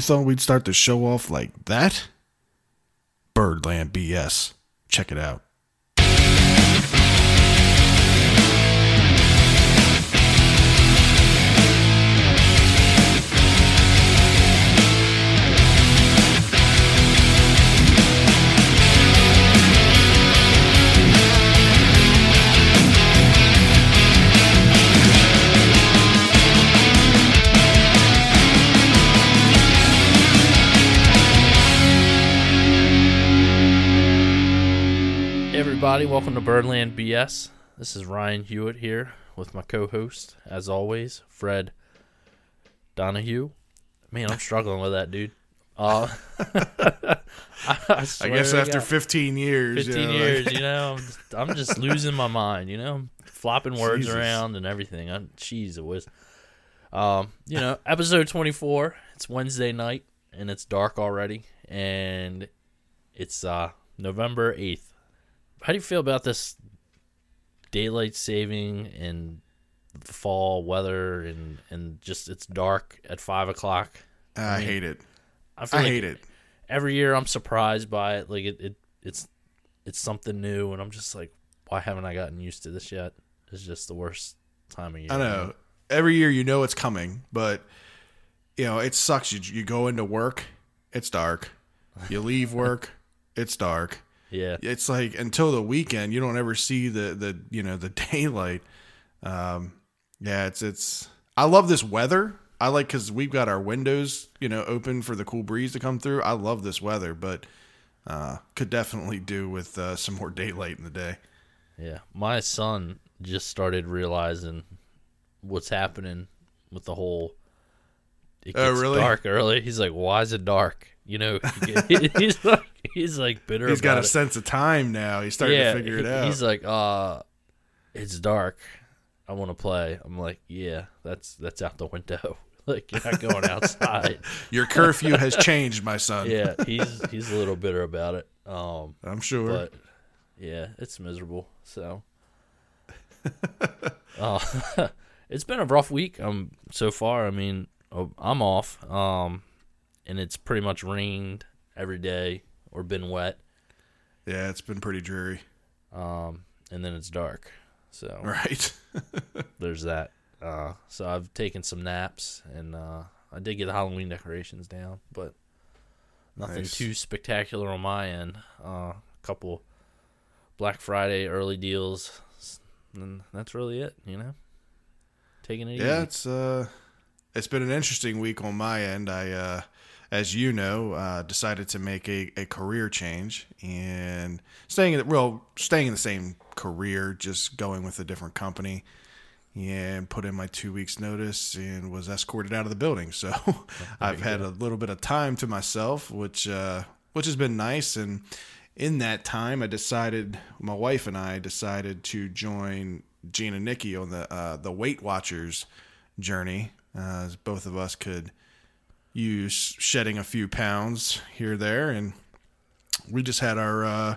You thought we'd start the show off like that? Birdland BS. Check it out. Everybody, welcome to Birdland BS. This is Ryan Hewitt here with my co-host, as always, Fred Donahue. Man, I'm struggling with that, dude. Uh, I, I swear guess after God, 15 years. 15 you know, years, like- you know, I'm just, I'm just losing my mind, you know, flopping words Jesus. around and everything. I'm, jeez, it was. Um, you know, episode 24. It's Wednesday night and it's dark already, and it's uh November 8th. How do you feel about this daylight saving and fall weather and and just it's dark at five o'clock? I hate it. I feel I like hate it. every year I'm surprised by it. Like it, it it's it's something new, and I'm just like, why haven't I gotten used to this yet? It's just the worst time of year. I know. Every year you know it's coming, but you know, it sucks. You you go into work, it's dark. You leave work, it's dark. Yeah, It's like until the weekend, you don't ever see the the you know the daylight. Um, yeah, it's it's. I love this weather. I like because we've got our windows, you know, open for the cool breeze to come through. I love this weather, but uh, could definitely do with uh, some more daylight in the day. yeah. My son just started realizing what's happening with the whole. It Oh, really? dark early. He's like, "Why is it dark?" You know, he's like, he's like bitter. He's got a it. sense of time now. He's starting to figure it out. He's like, uh, it's dark. I want to play. I'm like, yeah, that's that's out the window. like you're not going outside. Your curfew has changed, my son. yeah, he's he's a little bitter about it. Um, I'm sure. but yeah, it's miserable. So, uh, it's been a rough week. Um, so far. I mean, I'm off. Um, and it's pretty much rained every day or been wet. yeah, it's been pretty dreary. Um, and then it's dark. So Right. there's that. Uh, so I've taken some naps, and uh, I did get the Halloween decorations down, but nothing Nice. too spectacular on my end. Uh, a couple Black Friday early deals, and that's really it. You know, taking it Yeah, easy. it's uh, it's been an interesting week on my end. I, uh, as you know, uh, decided to make a, a career change and staying in the, well, staying in the same career, just going with a different company. And put in my two weeks notice and was escorted out of the building. So I've had a little bit of time to myself, which uh, which has been nice. And in that time, I decided my wife and I decided to join Gene and Nikki on the uh, the Weight Watchers journey, uh, as both of us could use shedding a few pounds here there, and we just had our uh,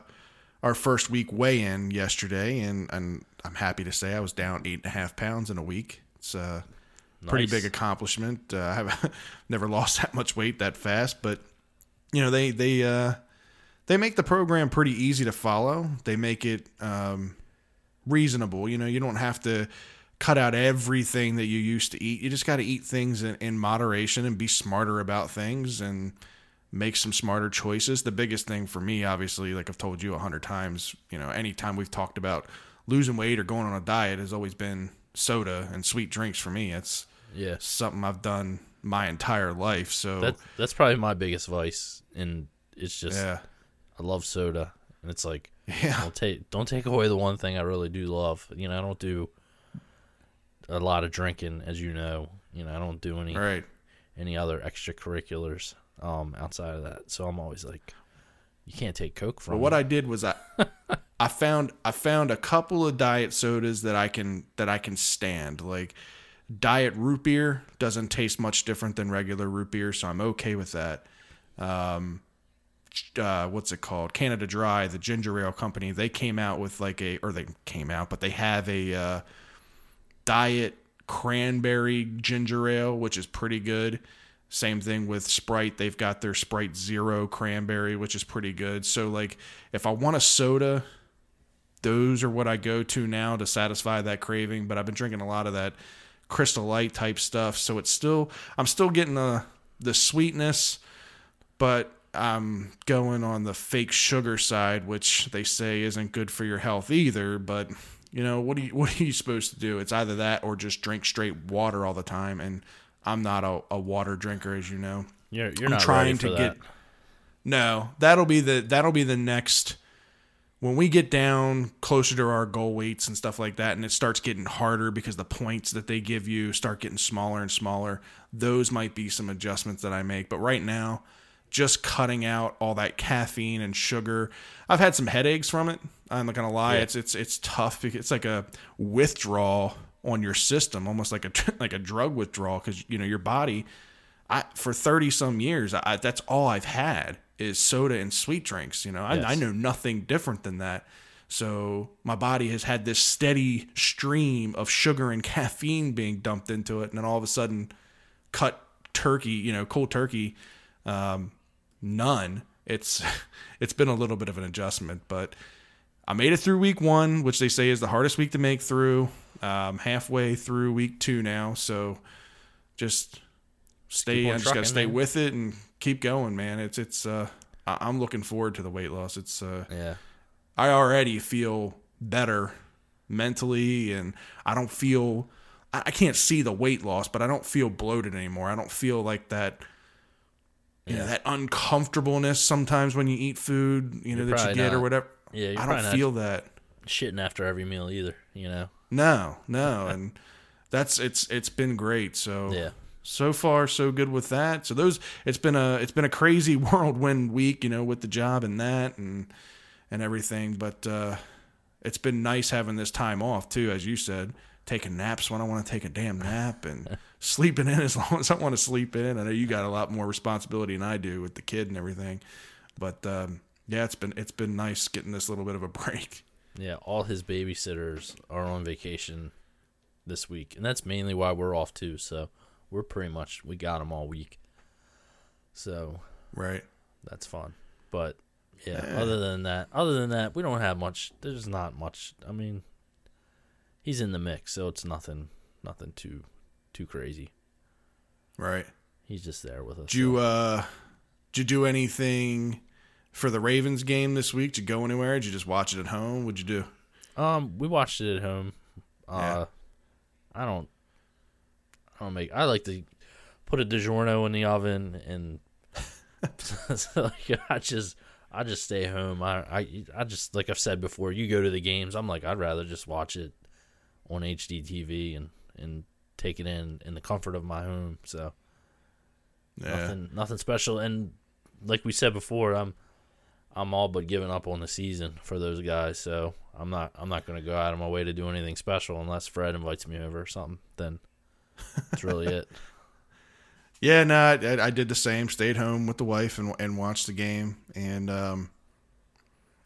our first week weigh in yesterday, and and I'm happy to say I was down eight and a half pounds in a week. It's a pretty big accomplishment. Uh, I have never lost that much weight that fast, but you know they they uh, they make the program pretty easy to follow. They make it um, reasonable. You know, you don't have to cut out everything that you used to eat. You just got to eat things in, in moderation and be smarter about things and make some smarter choices. The biggest thing for me, obviously, like I've told you a hundred times, you know, anytime we've talked about losing weight or going on a diet has always been soda and sweet drinks for me. It's Yeah, something I've done my entire life. So that that's probably my biggest vice, and it's just yeah, I love soda, and it's like yeah, don't take don't take away the one thing I really do love. You know, I don't do a lot of drinking, as you know. You know, I don't do any right. any other extracurriculars um outside of that. So I'm always like, you can't take Coke from But what me. I did was I I found I found a couple of diet sodas that I can that I can stand. Like diet root beer doesn't taste much different than regular root beer, so I'm okay with that. Um uh, what's it called? Canada Dry, the ginger ale company, they came out with like a, or they came out, but they have a uh, diet cranberry ginger ale, which is pretty good. Same thing with Sprite. They've got their Sprite Zero cranberry, which is pretty good. So, like, if I want a soda, those are what I go to now to satisfy that craving. But I've been drinking a lot of that Crystal Light type stuff. So it's still, I'm still getting the, the sweetness, but I'm going on the fake sugar side, which they say isn't good for your health either. But you know what? Are you, what are you supposed to do? It's either that or just drink straight water all the time. And I'm not a, a water drinker, as you know. You're you're I'm not trying ready for to that. get. No, that'll be the that'll be the next when we get down closer to our goal weights and stuff like that, and it starts getting harder because the points that they give you start getting smaller and smaller. Those might be some adjustments that I make, but right now, just cutting out all that caffeine and sugar. I've had some headaches from it. I'm not gonna lie, Yeah. it's it's it's tough because it's like a withdrawal on your system, almost like a like a drug withdrawal because you know your body. I for thirty some years, I, that's all I've had is soda and sweet drinks. You know, I, Yes. I know nothing different than that. So my body has had this steady stream of sugar and caffeine being dumped into it, and then all of a sudden, cut turkey, you know, cold turkey, um, none. It's it's been a little bit of an adjustment, but I made it through week one, which they say is the hardest week to make through. Um, halfway through week two now, so just stay. I just gotta stay man. with it and keep going, man. It's it's. Uh, I- I'm looking forward to the weight loss. It's. Uh, Yeah. I already feel better mentally, and I don't feel. I I can't see the weight loss, but I don't feel bloated anymore. I don't feel like that. You know Yeah. that uncomfortableness sometimes when you eat food, you know You're that you get or whatever. Yeah, you're I don't not feel that. shitting after every meal either. You know. No, no, and that's it's it's been great. So Yeah. so far so good with that. So those it's been a it's been a crazy whirlwind week, you know, with the job and that and and everything. But uh, it's been nice having this time off too, as you said, taking naps when I want to take a damn nap and sleeping in as long as I want to sleep in. I know you got a lot more responsibility than I do with the kid and everything, but um, yeah, it's been it's been nice getting this little bit of a break. Yeah, all his babysitters are on vacation this week, and that's mainly why we're off too. So we're pretty much we got them all week. So Right. that's fun. But yeah, Yeah. other than that, other than that, we don't have much. There's not much. I mean, he's in the mix, so it's nothing, nothing too, too crazy. Right. He's just there with us. Did you uh did you do anything for the Ravens game this week? Did you go anywhere? Did you just watch it at home? What'd you do? Um, we watched it at home. Uh, Yeah. I don't. I don't make. I like to put a DiGiorno in the oven and. so, like, I just. I just stay home. I, I I just like I've said before. You go to the games. I'm like I'd rather just watch it on HD TV and and take it in in the comfort of my home. So Yeah. nothing nothing special. And like we said before, I'm I'm all but giving up on the season for those guys. So I'm not I'm not going to go out of my way to do anything special unless Fred invites me over or something. Then that's really it. Yeah, no, I, I did the same. Stayed home with the wife and and watched the game, and um,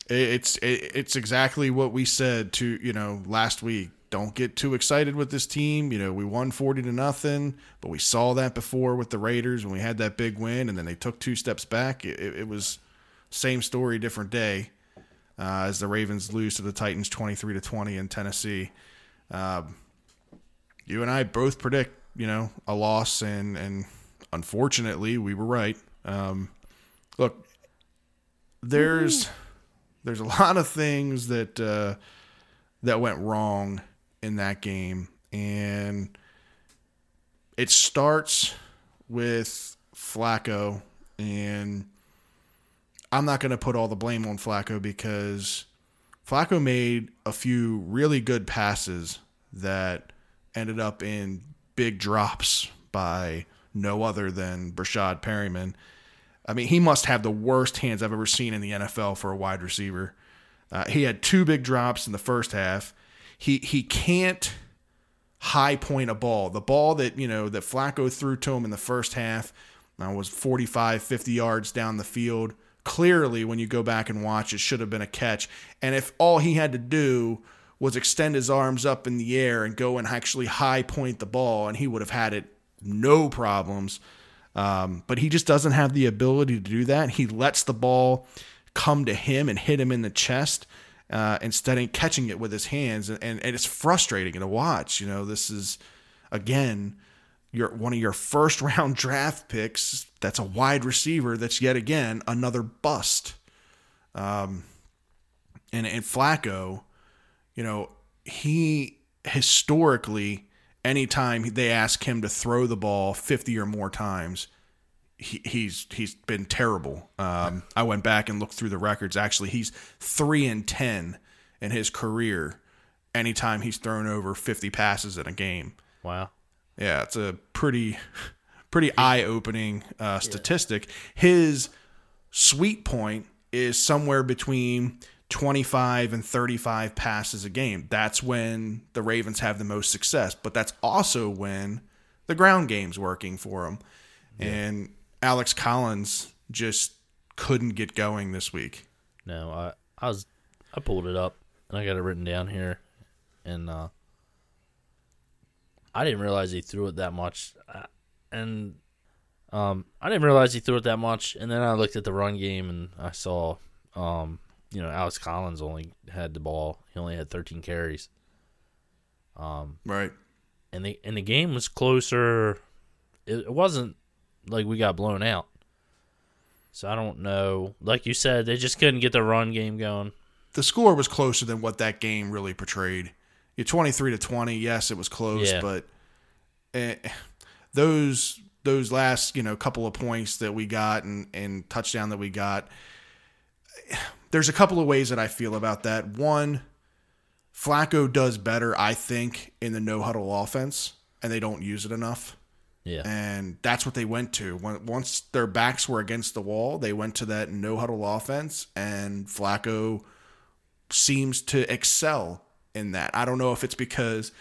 it, it's it, it's exactly what we said to you know last week. Don't get too excited with this team. You know, we won forty to nothing, but we saw that before with the Raiders when we had that big win, and then they took two steps back. It, it, was same story, different day. Uh, as the Ravens lose to the Titans twenty three to twenty in Tennessee. Um, you and I both predict, you know, a loss, and and unfortunately, we were right. Um, look, there's there's a lot of things that uh, that went wrong in that game, and it starts with Flacco, and I'm not going to put all the blame on Flacco because Flacco made a few really good passes that ended up in big drops by no other than Breshad Perriman. I mean, he must have the worst hands I've ever seen in the NFL for a wide receiver. Uh, he had two big drops in the first half. He he can't high point a ball. The ball that, you know, that Flacco threw to him in the first half uh, was 45, 50 yards down the field. Clearly, when you go back and watch, it should have been a catch. And if all he had to do was extend his arms up in the air and go and actually high point the ball, and he would have had it no problems. Um, but he just doesn't have the ability to do that. He lets the ball come to him and hit him in the chest uh, instead of catching it with his hands, and, and, and it's frustrating to watch. You know, this is again your one of your first round draft picks. That's a wide receiver. That's yet again another bust. Um, and and Flacco, you know, he historically anytime they ask him to throw the ball 50 or more times, he, he's he's been terrible. Um, I went back and looked through the records. Actually, he's three and ten in his career. Anytime he's thrown over 50 passes in a game. Wow. Yeah, it's a pretty pretty eye opening uh, statistic. His sweet point is somewhere between 25 and 35 passes a game. That's when the Ravens have the most success, but that's also when the ground game's working for them. Yeah. And Alex Collins just couldn't get going this week. No, I I was I pulled it up and I got it written down here and uh I didn't realize he threw it that much. And um I didn't realize he threw it that much and then I looked at the run game and I saw um you know, Alex Collins only had the ball. He only had 13 carries. Um, right. And the and the game was closer. It, it wasn't like we got blown out. So I don't know. Like you said, they just couldn't get the run game going. The score was closer than what that game really portrayed. You're 23 to 20. Yes, it was close, yeah. but eh, those those last you know couple of points that we got and and touchdown that we got there's a couple of ways that I feel about that. One, Flacco does better, I think, in the no huddle offense, and they don't use it enough. Yeah. And that's what they went to. When, once their backs were against the wall, they went to that no huddle offense, and Flacco seems to excel in that. I don't know if it's because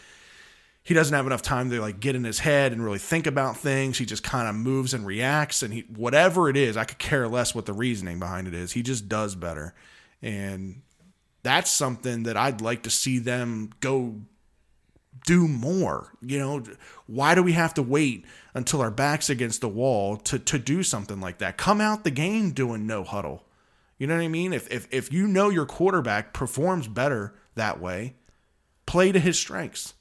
he doesn't have enough time to like get in his head and really think about things. He just kind of moves and reacts, and he whatever it is, I could care less what the reasoning behind it is. He just does better, and that's something that I'd like to see them go do more. You know, why do we have to wait until our backs against the wall to to do something like that? Come out the game doing no huddle. You know what I mean? If if if you know your quarterback performs better that way, play to his strengths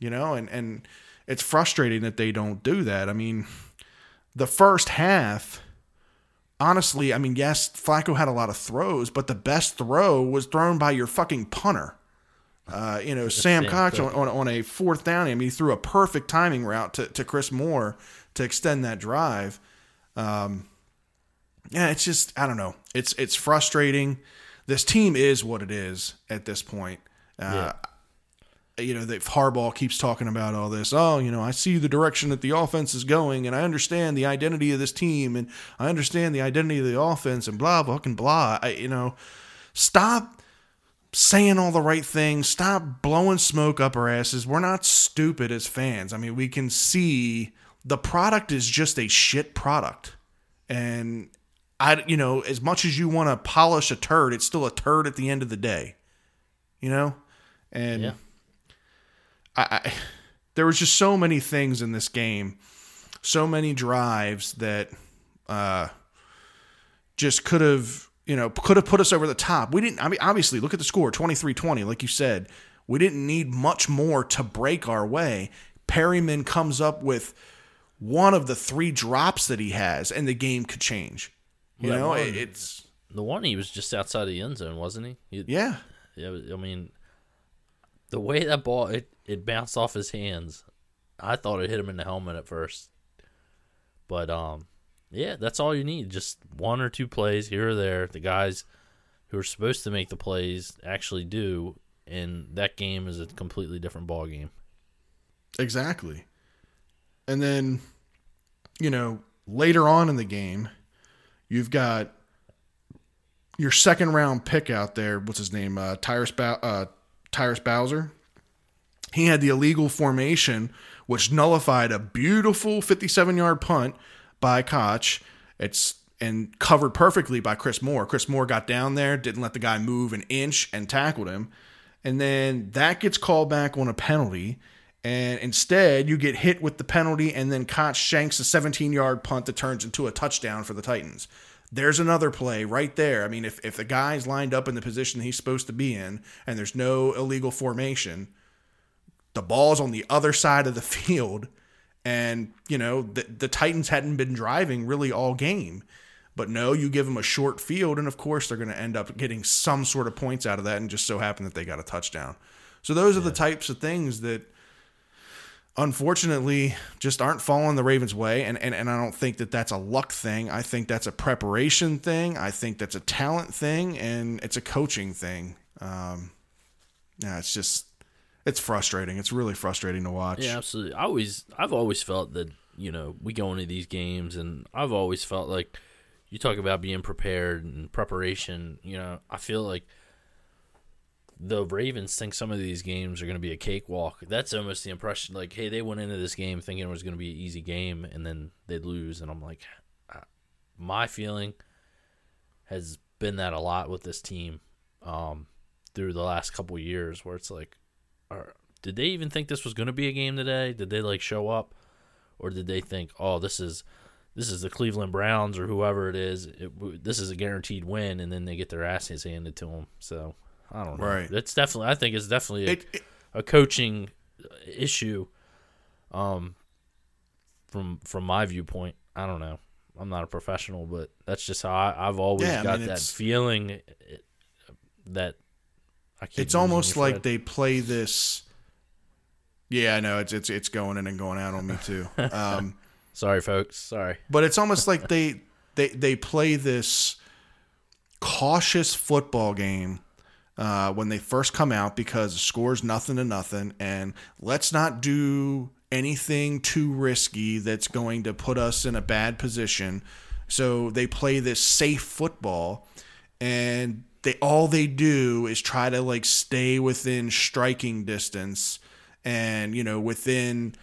you know, and and it's frustrating that they don't do that. I mean, the first half, honestly, I mean, yes, Flacco had a lot of throws, but the best throw was thrown by your fucking punter. Uh, you know, Sam Koch on, on, on, a fourth down. I mean, he threw a perfect timing route to, to Chris Moore to extend that drive. Um, yeah, it's just I don't know. It's it's frustrating. This team is what it is at this point. Uh, yeah you know, that Harbaugh keeps talking about all this. Oh, you know, I see the direction that the offense is going, and I understand the identity of this team, and I understand the identity of the offense, and blah, blah, and blah. I, you know, stop saying all the right things. Stop blowing smoke up our asses. We're not stupid as fans. I mean, we can see the product is just a shit product, and I, you know, as much as you want to polish a turd, it's still a turd at the end of the day. You know, and. Yeah I, I there was just so many things in this game, so many drives that uh, just could have you know could have put us over the top. We didn't. I mean, obviously, look at the score 23-20, like you said. We didn't need much more to break our way. Perriman comes up with one of the three drops that he has, and the game could change. You know, one, it's the one he was just outside the end zone, wasn't he? he yeah. Yeah. I mean, the way that ball it, it bounced off his hands, I thought it hit him in the helmet at first. But um, yeah, that's all you need. Just one or two plays here or there. The guys who are supposed to make the plays actually do, and that game is a completely different ball game. Exactly. And then, you know, later on in the game, you've got your second round pick out there. What's his name? Uh, Tyus, uh, Tyus Bowser. He had the illegal formation, which nullified a beautiful 57 yard punt by Koch. It's and covered perfectly by Chris Moore. Chris Moore got down there, didn't let the guy move an inch, and tackled him. And then that gets called back on a penalty. And instead, you get hit with the penalty, and then Koch shanks a 17 yard punt that turns into a touchdown for the Titans. There's another play right there. I mean, if, if the guy's lined up in the position he's supposed to be in, and there's no illegal formation, the ball's on the other side of the field. And, you know, the, the Titans hadn't been driving really all game. But no, you give them a short field, and of course they're going to end up getting some sort of points out of that, and just so happen that they got a touchdown. So those are the types of things that unfortunately just aren't falling the Ravens' way. And, and, and I don't think that that's a luck thing. I think that's a preparation thing. I think that's a talent thing, and it's a coaching thing. Um, yeah, it's just it's frustrating. It's really frustrating to watch. Yeah, absolutely. I always, I've always felt that you know we go into these games, and I've always felt like you talk about being prepared and preparation. You know, I feel like the Ravens think some of these games are going to be a cakewalk. That's almost the impression. Like, hey, they went into this game thinking it was going to be an easy game, and then they'd lose. And I'm like, my feeling has been that a lot with this team um, through the last couple years, where it's like, are, did they even think this was going to be a game today? Did they like show up, or did they think, oh, this is this is the Cleveland Browns or whoever it is. It, this is a guaranteed win, and then they get their asses handed to them. So I don't know. Right. It's definitely. I think it's definitely a, It- it- a coaching issue. Um, from from my viewpoint, I don't know. I'm not a professional, but that's just how I, I've always Yeah, I got mean, that feeling eh, that I it's almost like Fred. they play this. Yeah, I know it's it's it's going in and going out on me too. Um, Sorry, folks. Sorry. but it's almost like they they they play this cautious football game uh, when they first come out because the score's nothing to nothing, and let's not do anything too risky that's going to put us in a bad position. So they play this safe football, and they all they do is try to like stay within striking distance, and you know within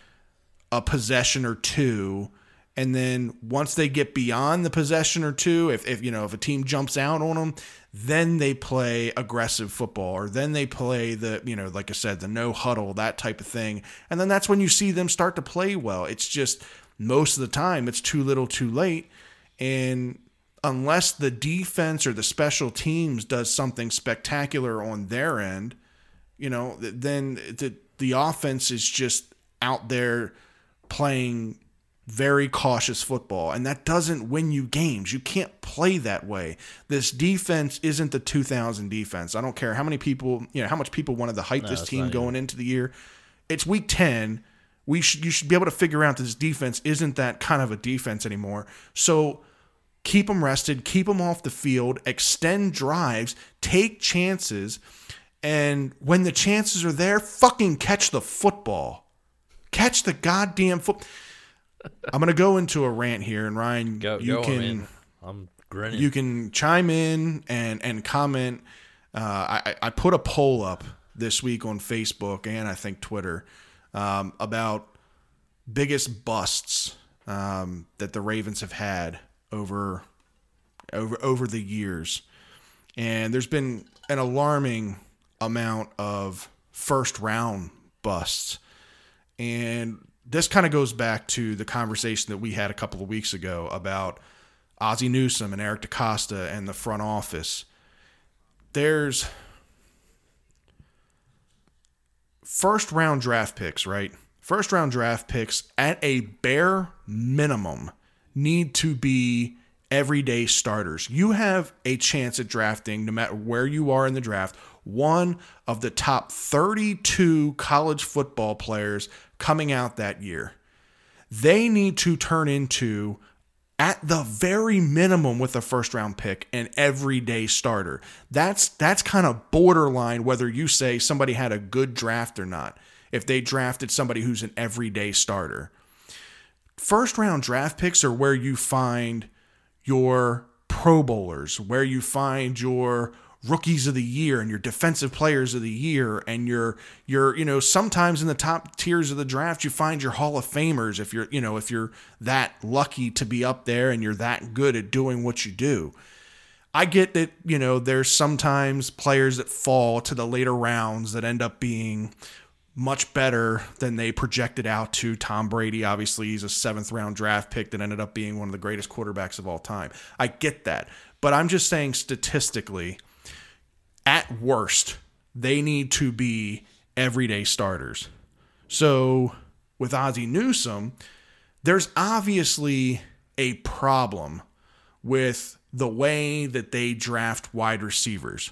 a possession or two. And then once they get beyond the possession or two if, if you know if a team jumps out on them then they play aggressive football or then they play the you know like i said the no huddle that type of thing. And then that's when you see them start to play well. It's just most of the time it's too little too late. And unless the defense or the special teams does something spectacular on their end you know, then the the offense is just out there playing very cautious football, and that doesn't win you games. You can't play that way. This defense isn't the 2000 defense. I don't care how many people, you know, how much people wanted to hype this team going into the year. It's week 10. We should you should be able to figure out that this defense isn't that kind of a defense anymore. So keep them rested, keep them off the field, extend drives, take chances, and when the chances are there, fucking catch the football. Catch the goddamn foot. I'm gonna go into a rant here, and Ryan, Go, you go can. I'm grinning. you can chime in and and comment. Uh, I I put a poll up this week on Facebook and I think Twitter um, about biggest busts um, that the Ravens have had over over over the years, and there's been an alarming amount of first round busts, and this kind of goes back to the conversation that we had a couple of weeks ago about Ozzie Newsome and Eric DeCosta and the front office. There's first round draft picks, right? First round draft picks at a bare minimum need to be everyday starters. You have a chance at drafting, no matter where you are in the draft, one of the top 32 college football players coming out that year. They need to turn into at the very minimum with a first round pick an everyday starter. That's that's kind of borderline whether you say somebody had a good draft or not. If they drafted somebody who's an everyday starter. First round draft picks are where you find your pro bowlers, where you find your rookies of the year and your defensive players of the year and your your you know sometimes in the top tiers of the draft you find your hall of famers if you're you know if you're that lucky to be up there and you're that good at doing what you do. I get that, you know, there's sometimes players that fall to the later rounds that end up being much better than they projected out to. Tom Brady, obviously, he's a seventh round draft pick that ended up being one of the greatest quarterbacks of all time. I get that. But I'm just saying statistically, at worst, they need to be everyday starters. So with Ozzie Newsome, there's obviously a problem with the way that they draft wide receivers.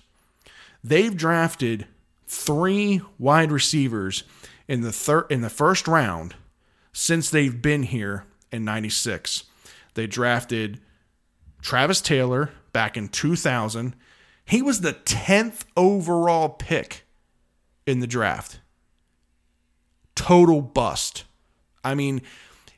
They've drafted three wide receivers in the third in the first round since they've been here in 96. They drafted Travis Taylor back in 2000. He was the 10th overall pick in the draft. Total bust. I mean,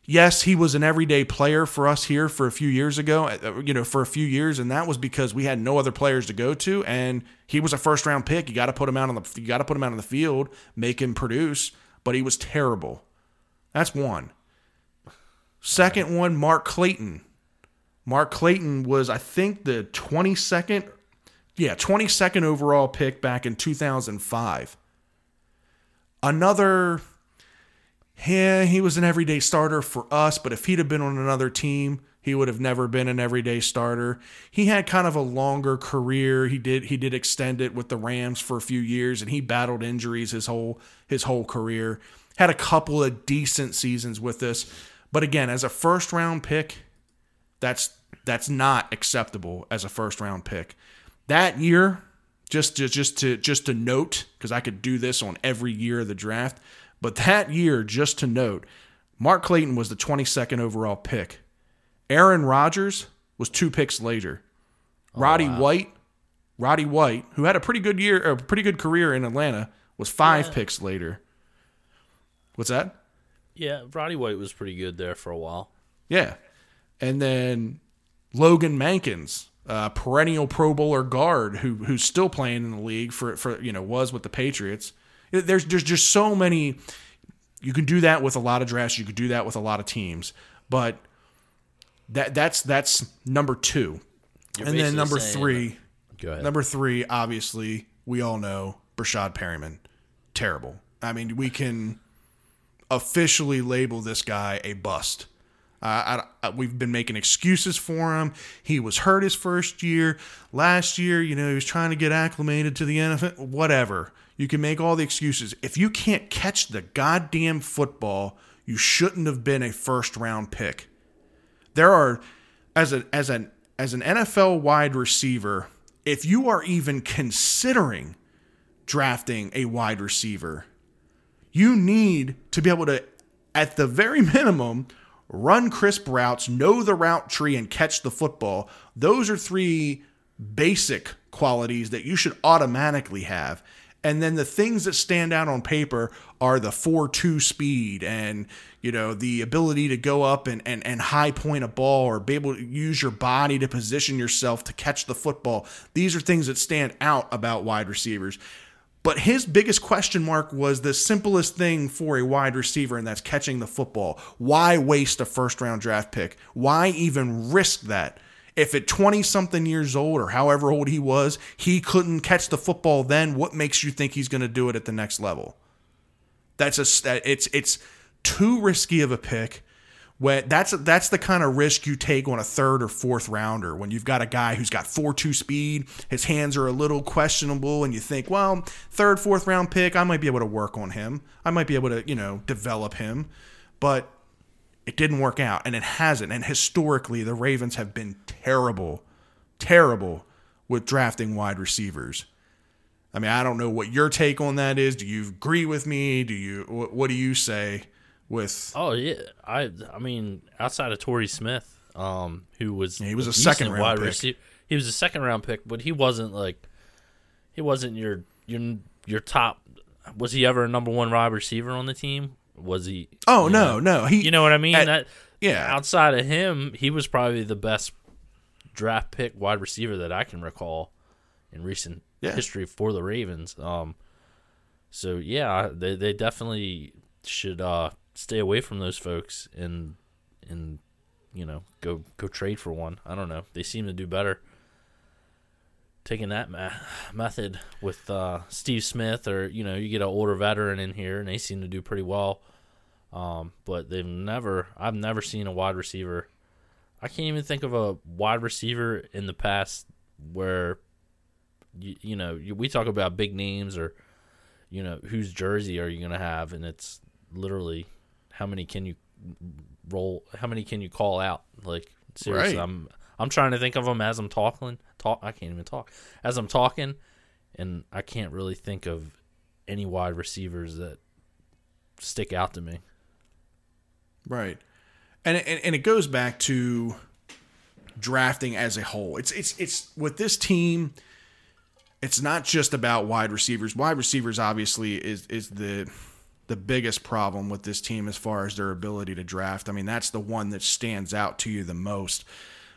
yes, he was an everyday player for us here for a few years ago, uh, you know, for a few years, and that was because we had no other players to go to, and he was a first round pick. You got to put him out on the you got to put him out on the field, make him produce, but he was terrible. That's one. Second one, Mark Clayton. Mark Clayton was, I think, the 22nd, yeah, 22nd overall pick back in 2005. Another yeah, he was an everyday starter for us, but if he'd have been on another team, he would have never been an everyday starter. He had kind of a longer career. He did he did extend it with the Rams for a few years and he battled injuries his whole his whole career. Had a couple of decent seasons with us. But again, as a first round pick, that's that's not acceptable as a first round pick. That year, just to just to just to note, because I could do this on every year of the draft. But that year, just to note, Mark Clayton was the 22nd overall pick. Aaron Rodgers was two picks later. Oh, Roddy wow. White, Roddy White, who had a pretty good year, a pretty good career in Atlanta, was five yeah. picks later. What's that? Yeah, Roddy White was pretty good there for a while. Yeah, and then Logan Mankins, uh, perennial Pro Bowler guard, who who's still playing in the league for for you know was with the Patriots. There's there's just so many. You can do that with a lot of drafts. You could do that with a lot of teams, but that that's that's number 2 You're and then number three. Number three, obviously, we all know Breshad Perriman, terrible. I mean, we can officially label this guy a bust. Uh, I, I, we've been making excuses for him. He was hurt his first year. Last year, you know, he was trying to get acclimated to the NFL. Whatever. You can make all the excuses. If you can't catch the goddamn football, you shouldn't have been a first round pick. There are as a as an as an NFL wide receiver, if you are even considering drafting a wide receiver, you need to be able to at the very minimum run crisp routes, know the route tree and catch the football. Those are three basic qualities that you should automatically have. And then the things that stand out on paper are the 4 2 speed and, you know, the ability to go up and, and, and high point a ball or be able to use your body to position yourself to catch the football. These are things that stand out about wide receivers. But his biggest question mark was the simplest thing for a wide receiver, and that's catching the football. Why waste a first round draft pick? Why even risk that? If at 20 something years old or however old he was, he couldn't catch the football then, what makes you think he's going to do it at the next level? That's a it's it's too risky of a pick. When that's that's the kind of risk you take on a third or fourth rounder when you've got a guy who's got four two speed, his hands are a little questionable, and you think, well, third fourth round pick, I might be able to work on him. I might be able to you know develop him, but it didn't work out, and it hasn't. And historically, the Ravens have been terrible, terrible with drafting wide receivers. I mean, I don't know what your take on that is. Do you agree with me? Do you what, what do you say with Oh yeah. I I mean, outside of Torrey Smith, um, who was yeah, he was a, a second round wide pick. Receiver, he was a second round pick, but he wasn't like he wasn't your your your top was he ever a number one wide receiver on the team? Was he? Oh no, know, no. He, you know what I mean? At, that yeah. Outside of him, he was probably the best draft pick wide receiver that I can recall in recent yeah. history for the Ravens. Um, so yeah, they they definitely should uh, stay away from those folks and and you know go go trade for one. I don't know. They seem to do better. Taking that ma- method with uh, Steve Smith, or you know, you get an older veteran in here, and they seem to do pretty well. Um, but they've never, I've never seen a wide receiver. I can't even think of a wide receiver in the past where, you, you know, you, we talk about big names or, you know, whose jersey are you going to have, and it's literally how many can you roll, how many can you call out? Like seriously, Right. I'm I'm trying to think of them as I'm talking. Talk, I can't even talk as I'm talking, and I can't really think of any wide receivers that stick out to me. Right. And, and and it goes back to drafting as a whole. It's it's it's with this team it's not just about wide receivers. Wide receivers obviously is is the the biggest problem with this team as far as their ability to draft. I mean, that's the one that stands out to you the most.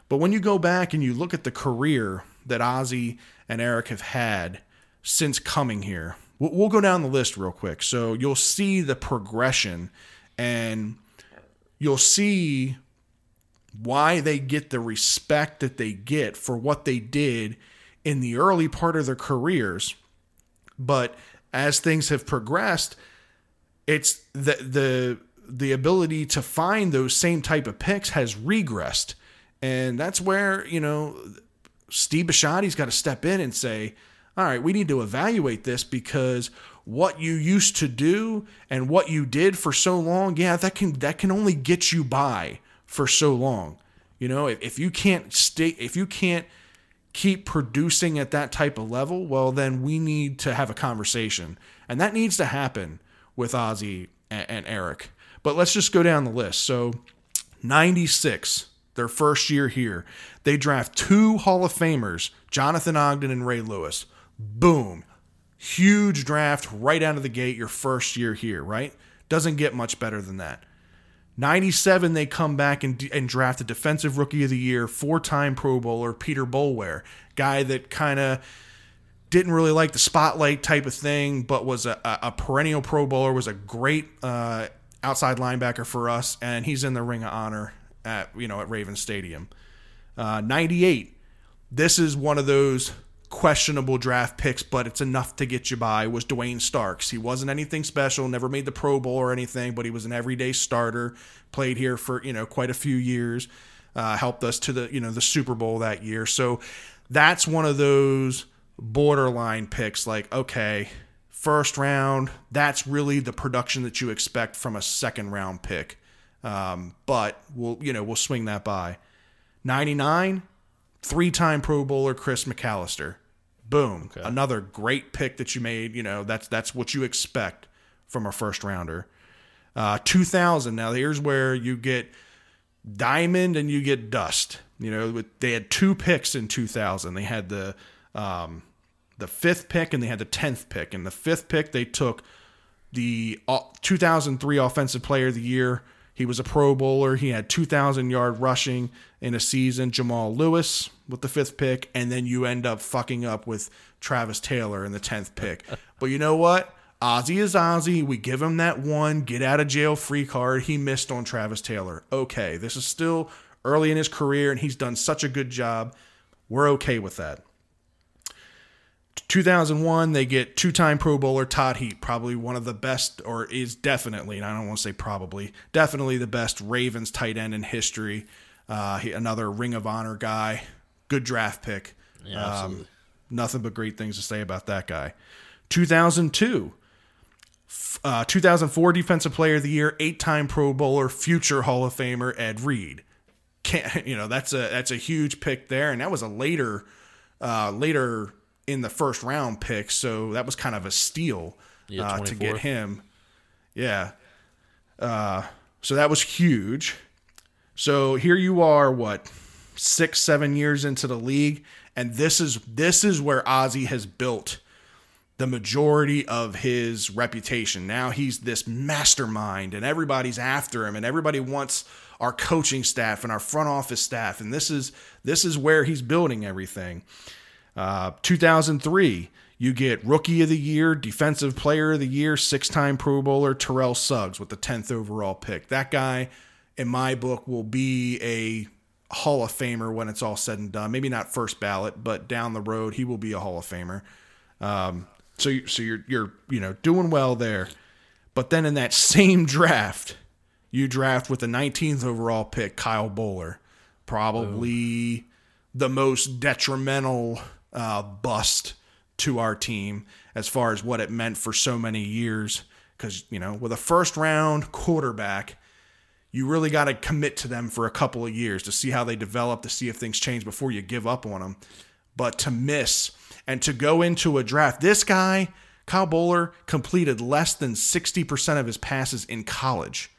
But when you go back and you look at the career that Ozzie and Eric have had since coming here, we'll, go down the list real quick. So you'll see the progression and you'll see why they get the respect that they get for what they did in the early part of their careers. But as things have progressed, it's the the the ability to find those same type of picks has regressed. And that's where, you know, Steve Bisciotti's got to step in and say, all right, we need to evaluate this because what you used to do and what you did for so long, yeah, that can that can only get you by for so long. You know, if, if you can't stay if you can't keep producing at that type of level, well then we need to have a conversation. And that needs to happen with Ozzie and, and Eric. But let's just go down the list. So 96, their first year here. They draft two Hall of Famers, Jonathan Ogden and Ray Lewis. Boom. Huge draft right out of the gate, your first year here, right? Doesn't get much better than that. 97, they come back and, and draft a defensive rookie of the year, four time Pro Bowler, Peter Boulware, guy that kind of didn't really like the spotlight type of thing, but was a, a, perennial Pro Bowler, was a great uh, outside linebacker for us, and he's in the Ring of Honor at you know at Raven Stadium. Uh, 98. This is one of those questionable draft picks, but it's enough to get you by. Was Duane Starks? He wasn't anything special, never made the Pro Bowl or anything, but he was an everyday starter. Played here for you know quite a few years. Uh, helped us to the you know the Super Bowl that year. So that's one of those borderline picks. Like okay, first round. That's really the production that you expect from a second round pick. Um, but we'll you know we'll swing that by. 99 three-time Pro Bowler Chris McAlister. Boom. Another great pick that you made. You know, that's that's what you expect from a first rounder. Uh, 2000. Now here's where you get diamond and you get dust. You know, with, they had two picks in 2000. They had the um, the fifth pick and they had the tenth pick. And the fifth pick they took the uh, 2003 Offensive Player of the Year. He was a Pro Bowler. He had 2,000 yard rushing in a season. Jamal Lewis with the fifth pick, and then you end up fucking up with Travis Taylor in the 10th pick. but you know what? Ozzie is Ozzie. We give him that one get out of jail free card. He missed on Travis Taylor. Okay, this is still early in his career, and he's done such a good job. We're okay with that. 2001, they get two time Pro Bowler Todd Heap, probably one of the best, or is definitely, and I don't want to say probably, definitely the best Ravens tight end in history. Uh, he, another Ring of Honor guy. Good draft pick. Yeah. Um, nothing but great things to say about that guy. 2002, uh, 2004 Defensive Player of the Year, eight time Pro Bowler, future Hall of Famer Ed Reed. Can't, you know that's a that's a huge pick there, and that was a later uh, later in the first round pick, so that was kind of a steal Yeah, uh, to get him. Yeah. Uh, so that was huge. So here you are, what six, seven years into the league, and this is this is where Ozzie has built the majority of his reputation. Now he's this mastermind, and everybody's after him, and everybody wants our coaching staff and our front office staff, and this is this is where he's building everything. Uh, 2003, you get Rookie of the Year, Defensive Player of the Year, six time Pro Bowler Terrell Suggs with the 10th overall pick. That guy, in my book, will be a Hall of Famer when it's all said and done. Maybe not first ballot, but down the road he will be a Hall of Famer. Um, so you, so you're you're you know doing well there. But then in that same draft, you draft with the 19th overall pick Kyle Boller, probably the most detrimental uh, bust to our team as far as what it meant for so many years. Because you know, with a first round quarterback, you really got to commit to them for a couple of years to see how they develop, to see if things change before you give up on them. But to miss and to go into a draft, this guy Kyle Boller completed less than 60% of his passes in college.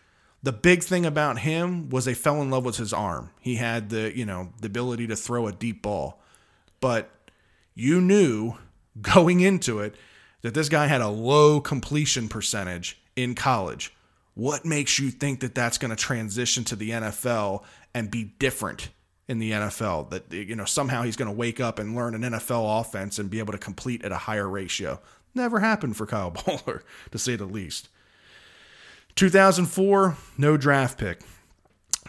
The big thing about him was they fell in love with his arm. He had the, you know, the ability to throw a deep ball. But you knew going into it that this guy had a low completion percentage in college. What makes you think that that's going to transition to the NFL and be different in the NFL? That you know somehow he's going to wake up and learn an NFL offense and be able to complete at a higher ratio. Never happened for Kyle Boller, to say the least. 2004, no draft pick.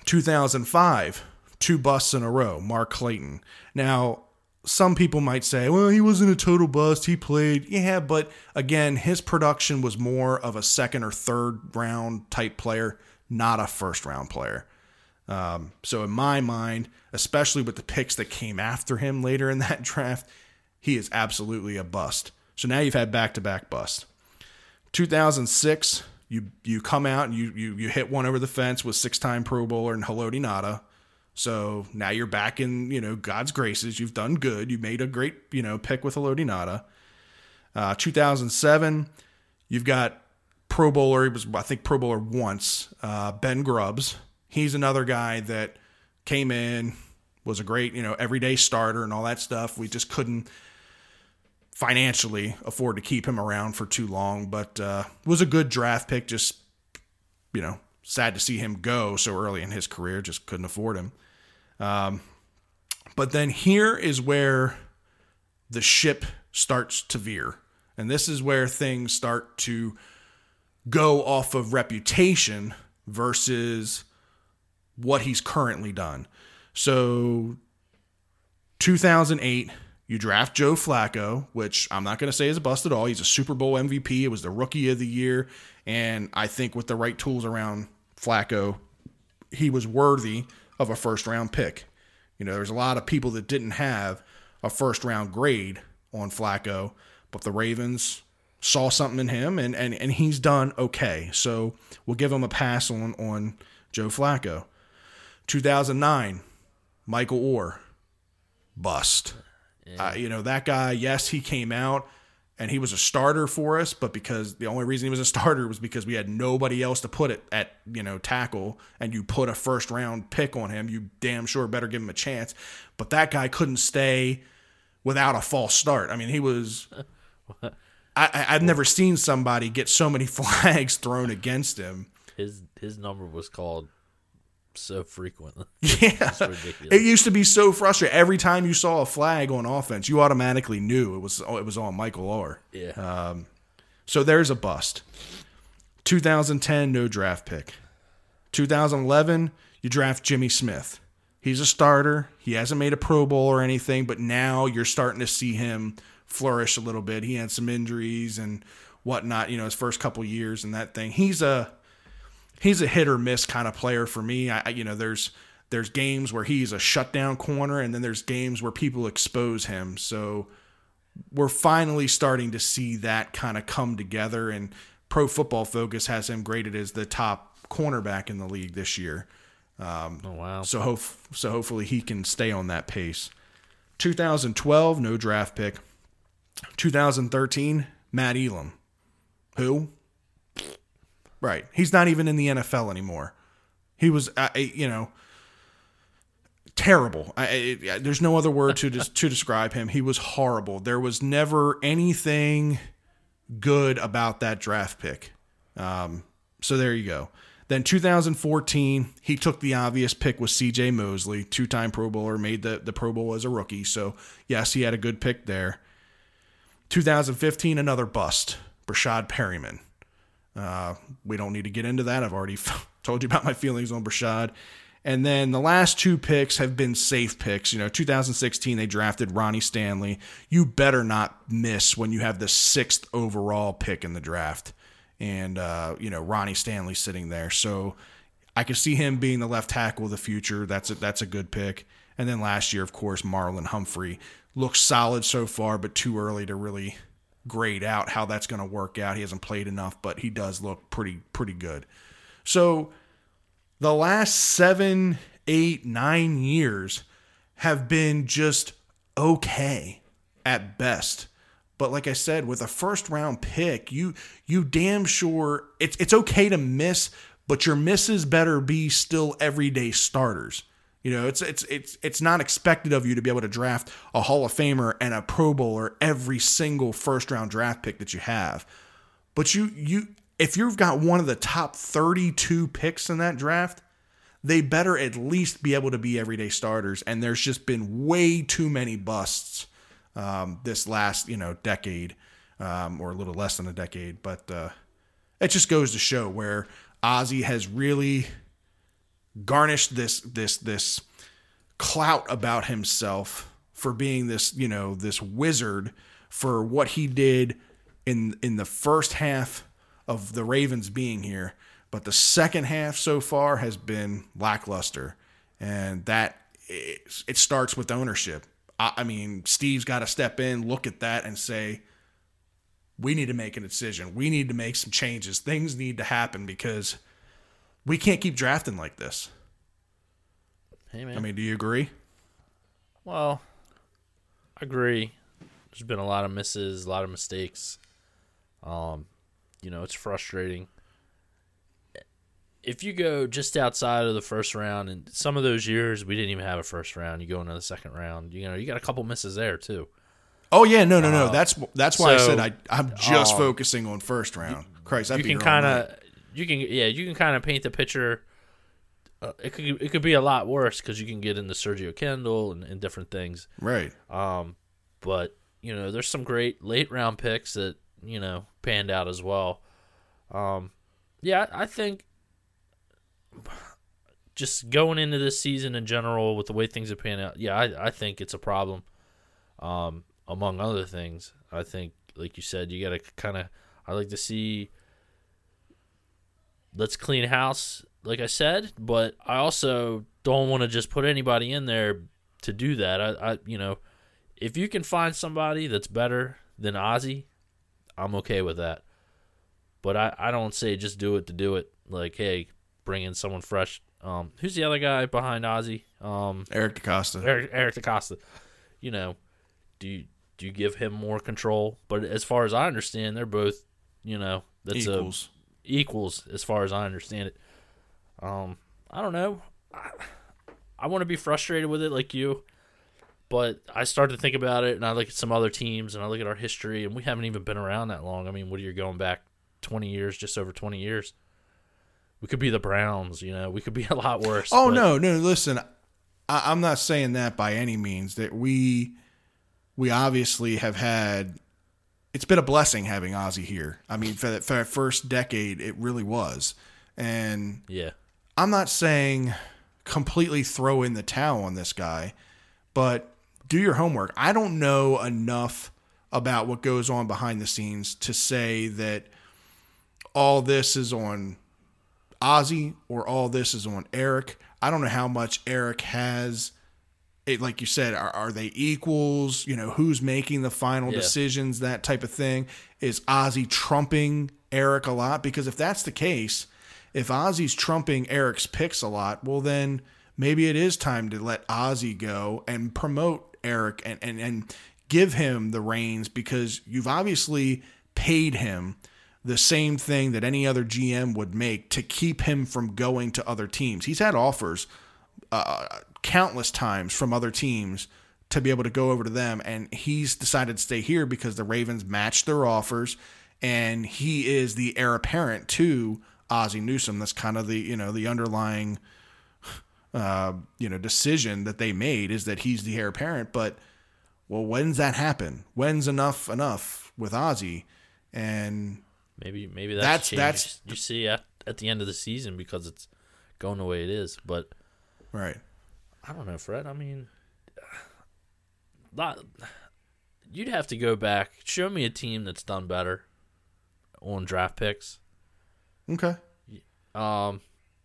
2005, two busts in a row. Mark Clayton. Now, some people might say, well, he wasn't a total bust. He played. Yeah, but again, his production was more of a second or third round type player, not a first round player. Um, so, in my mind, especially with the picks that came after him later in that draft, he is absolutely a bust. So now you've had back to back bust. 2006, you you come out and you you you hit one over the fence with six time Pro Bowler and Haloti Ngata. So now you're back in you know God's graces. You've done good. You made a great you know pick with Haloti Ngata. Uh, 2007, you've got Pro Bowler. He was I think Pro Bowler once. Uh, ben Grubbs. He's another guy that came in was a great you know everyday starter and all that stuff. We just couldn't financially afford to keep him around for too long, but uh, was a good draft pick. Just you know, sad to see him go so early in his career. Just couldn't afford him. Um, but then here is where the ship starts to veer, and this is where things start to go off of reputation versus what he's currently done. So 2008 you draft Joe Flacco, which I'm not going to say is a bust at all. He's a Super Bowl MVP. It was the rookie of the year. And I think with the right tools around Flacco, he was worthy of a first round pick. You know, there's a lot of people that didn't have a first round grade on Flacco, but the Ravens saw something in him and, and, and he's done okay. So we'll give him a pass on, on Joe Flacco. 2009, Michael Oher, bust. Yeah. Uh, you know, that guy, yes, he came out and he was a starter for us, but because the only reason he was a starter was because we had nobody else to put it at, you know, tackle and you put a first round pick on him, you damn sure better give him a chance. But that guy couldn't stay without a false start. I mean, he was. I, I've never seen somebody get so many flags thrown against him. His his number was called so frequently. Yeah, it used to be so frustrating. Every time you saw a flag on offense, you automatically knew it was it was on Michael Oher. Yeah. Um, so there's a bust. 2010, no draft pick. 2011, you draft Jimmy Smith. He's a starter. He hasn't made a Pro Bowl or anything, but now you're starting to see him flourish a little bit. He had some injuries and whatnot, you know, his first couple years and that thing. He's a he's a hit or miss kind of player for me. I, you know, there's there's games where he's a shutdown corner, and then there's games where people expose him. So we're finally starting to see that kind of come together. And Pro Football Focus has him graded as the top cornerback in the league this year. Um, oh wow! So hope so hopefully he can stay on that pace. 2012, no draft pick. 2013, Matt Elam. Who? Right. He's not even in the NFL anymore. He was, uh, you know, terrible. I, I, there's no other word to to describe him. He was horrible. There was never anything good about that draft pick. Um, so there you go. Then 2014, he took the obvious pick with C.J. Mosley, two-time Pro Bowler, made the the Pro Bowl as a rookie. So yes, he had a good pick there. 2015, another bust, Breshad Perriman. Uh, we don't need to get into that. I've already told you about my feelings on Breshad. And then the last two picks have been safe picks. You know, 2016 they drafted Ronnie Stanley. You better not miss when you have the sixth overall pick in the draft, and uh, you know Ronnie Stanley sitting there. So I could see him being the left tackle of the future. That's a, that's a good pick. And then last year, of course, Marlon Humphrey looks solid so far, but too early to really grade out how that's going to work out. He hasn't played enough, but he does look pretty pretty good. So the last seven, eight, nine years have been just okay at best. But like I said, with a first round pick, you you damn sure it's it's okay to miss, but your misses better be still everyday starters. You know, it's it's it's it's not expected of you to be able to draft a Hall of Famer and a Pro Bowler every single first round draft pick that you have. But you you if you've got one of the top 32 picks in that draft, they better at least be able to be everyday starters. And there's just been way too many busts um, this last you know decade, um, or a little less than a decade. But uh, it just goes to show where Ozzie has really garnished this this this clout about himself for being this you know this wizard for what he did in in the first half of the Ravens being here, but the second half so far has been lackluster, and that it, it starts with ownership. I, I mean, Steve's got to step in, look at that, and say, we need to make a decision. We need to make some changes. Things need to happen because we can't keep drafting like this. Hey man. I mean, do you agree? Well, I agree. There's been a lot of misses, a lot of mistakes. Um, you know, it's frustrating. If you go just outside of the first round, and some of those years we didn't even have a first round, you go into the second round. You know, you got a couple misses there too. Oh yeah, no, no, no. that's that's why I said I I'm just um, focusing on first round. Christ, that'd you be can kind of, you can yeah, you can kind of paint the picture. Uh, it could it could be a lot worse because you can get into Sergio Kindle and, and different things. right. Um, but you know, there's some great late round picks that you know panned out as well. Um, yeah, I think just going into this season in general with the way things have panned out, yeah, I, I think it's a problem. Um, among other things, I think, like you said, you got to kind of. I like to see. Let's clean house, like I said, but I also don't want to just put anybody in there to do that. I, I, you know, if you can find somebody that's better than Ozzie, I'm okay with that. But I, I don't say just do it to do it. Like, hey, bring in someone fresh. Um, who's the other guy behind Ozzie? Um, Eric DeCosta. Eric, Eric DeCosta. You know, do you, do you give him more control? But as far as I understand, they're both, you know, that's Equals. a equals as far as I understand it. Um, I don't know. I, I want to be frustrated with it like you, but I start to think about it, and I look at some other teams, and I look at our history, and we haven't even been around that long. I mean, what are you going back twenty years, just over twenty years? We could be the Browns, you know. We could be a lot worse. Oh but- no, no. Listen, I, I'm not saying that by any means. That we we obviously have had. It's been a blessing having Ozzie here. I mean, for that, for that first decade, it really was. And yeah, I'm not saying completely throw in the towel on this guy, but do your homework. I don't know enough about what goes on behind the scenes to say that all this is on Ozzie or all this is on Eric. I don't know how much Eric has. It, like you said, are, are they equals? You know, who's making the final Yeah. decisions? That type of thing. Is Ozzie trumping Eric a lot? Because if that's the case, if Ozzie's trumping Eric's picks a lot, well then maybe it is time to let Ozzie go and promote Eric and and, and give him the reins because you've obviously paid him the same thing that any other GM would make to keep him from going to other teams. He's had offers uh, countless times from other teams to be able to go over to them, and he's decided to stay here because the Ravens matched their offers, and he is the heir apparent to Ozzie Newsome. That's kind of the you know the underlying uh, you know decision that they made is that he's the heir apparent. But well, when's that happen? When's enough enough with Ozzie? And maybe maybe that's That's- that's- you see at at the end of the season because it's going the way it is. But Right. I don't know, Fred. I mean, lot, you'd have to go back. Show me a team that's done better on draft picks. Okay. Um,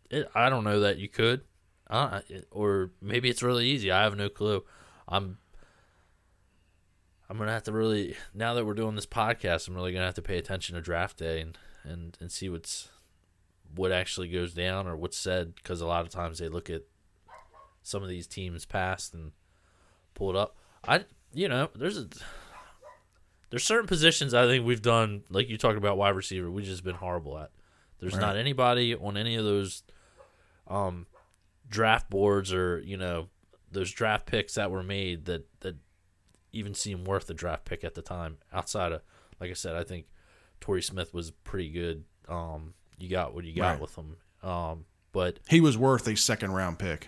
it, I don't know that you could, uh, it- or maybe it's really easy. I have no clue. I'm, I'm gonna have to really now that we're doing this podcast. I'm really gonna have to pay attention to draft day and and and see what's what actually goes down or what's said because a lot of times they look at some of these teams passed and pulled up. I you know there's a there's certain positions I think we've done like you talked about wide receiver we've just been horrible at. There's Right. not anybody on any of those um draft boards or you know those draft picks that were made that that even seem worth a draft pick at the time outside of like I said I think Torrey Smith was pretty good. Um you got what you got Right. with him. Um but He was worth a second round pick.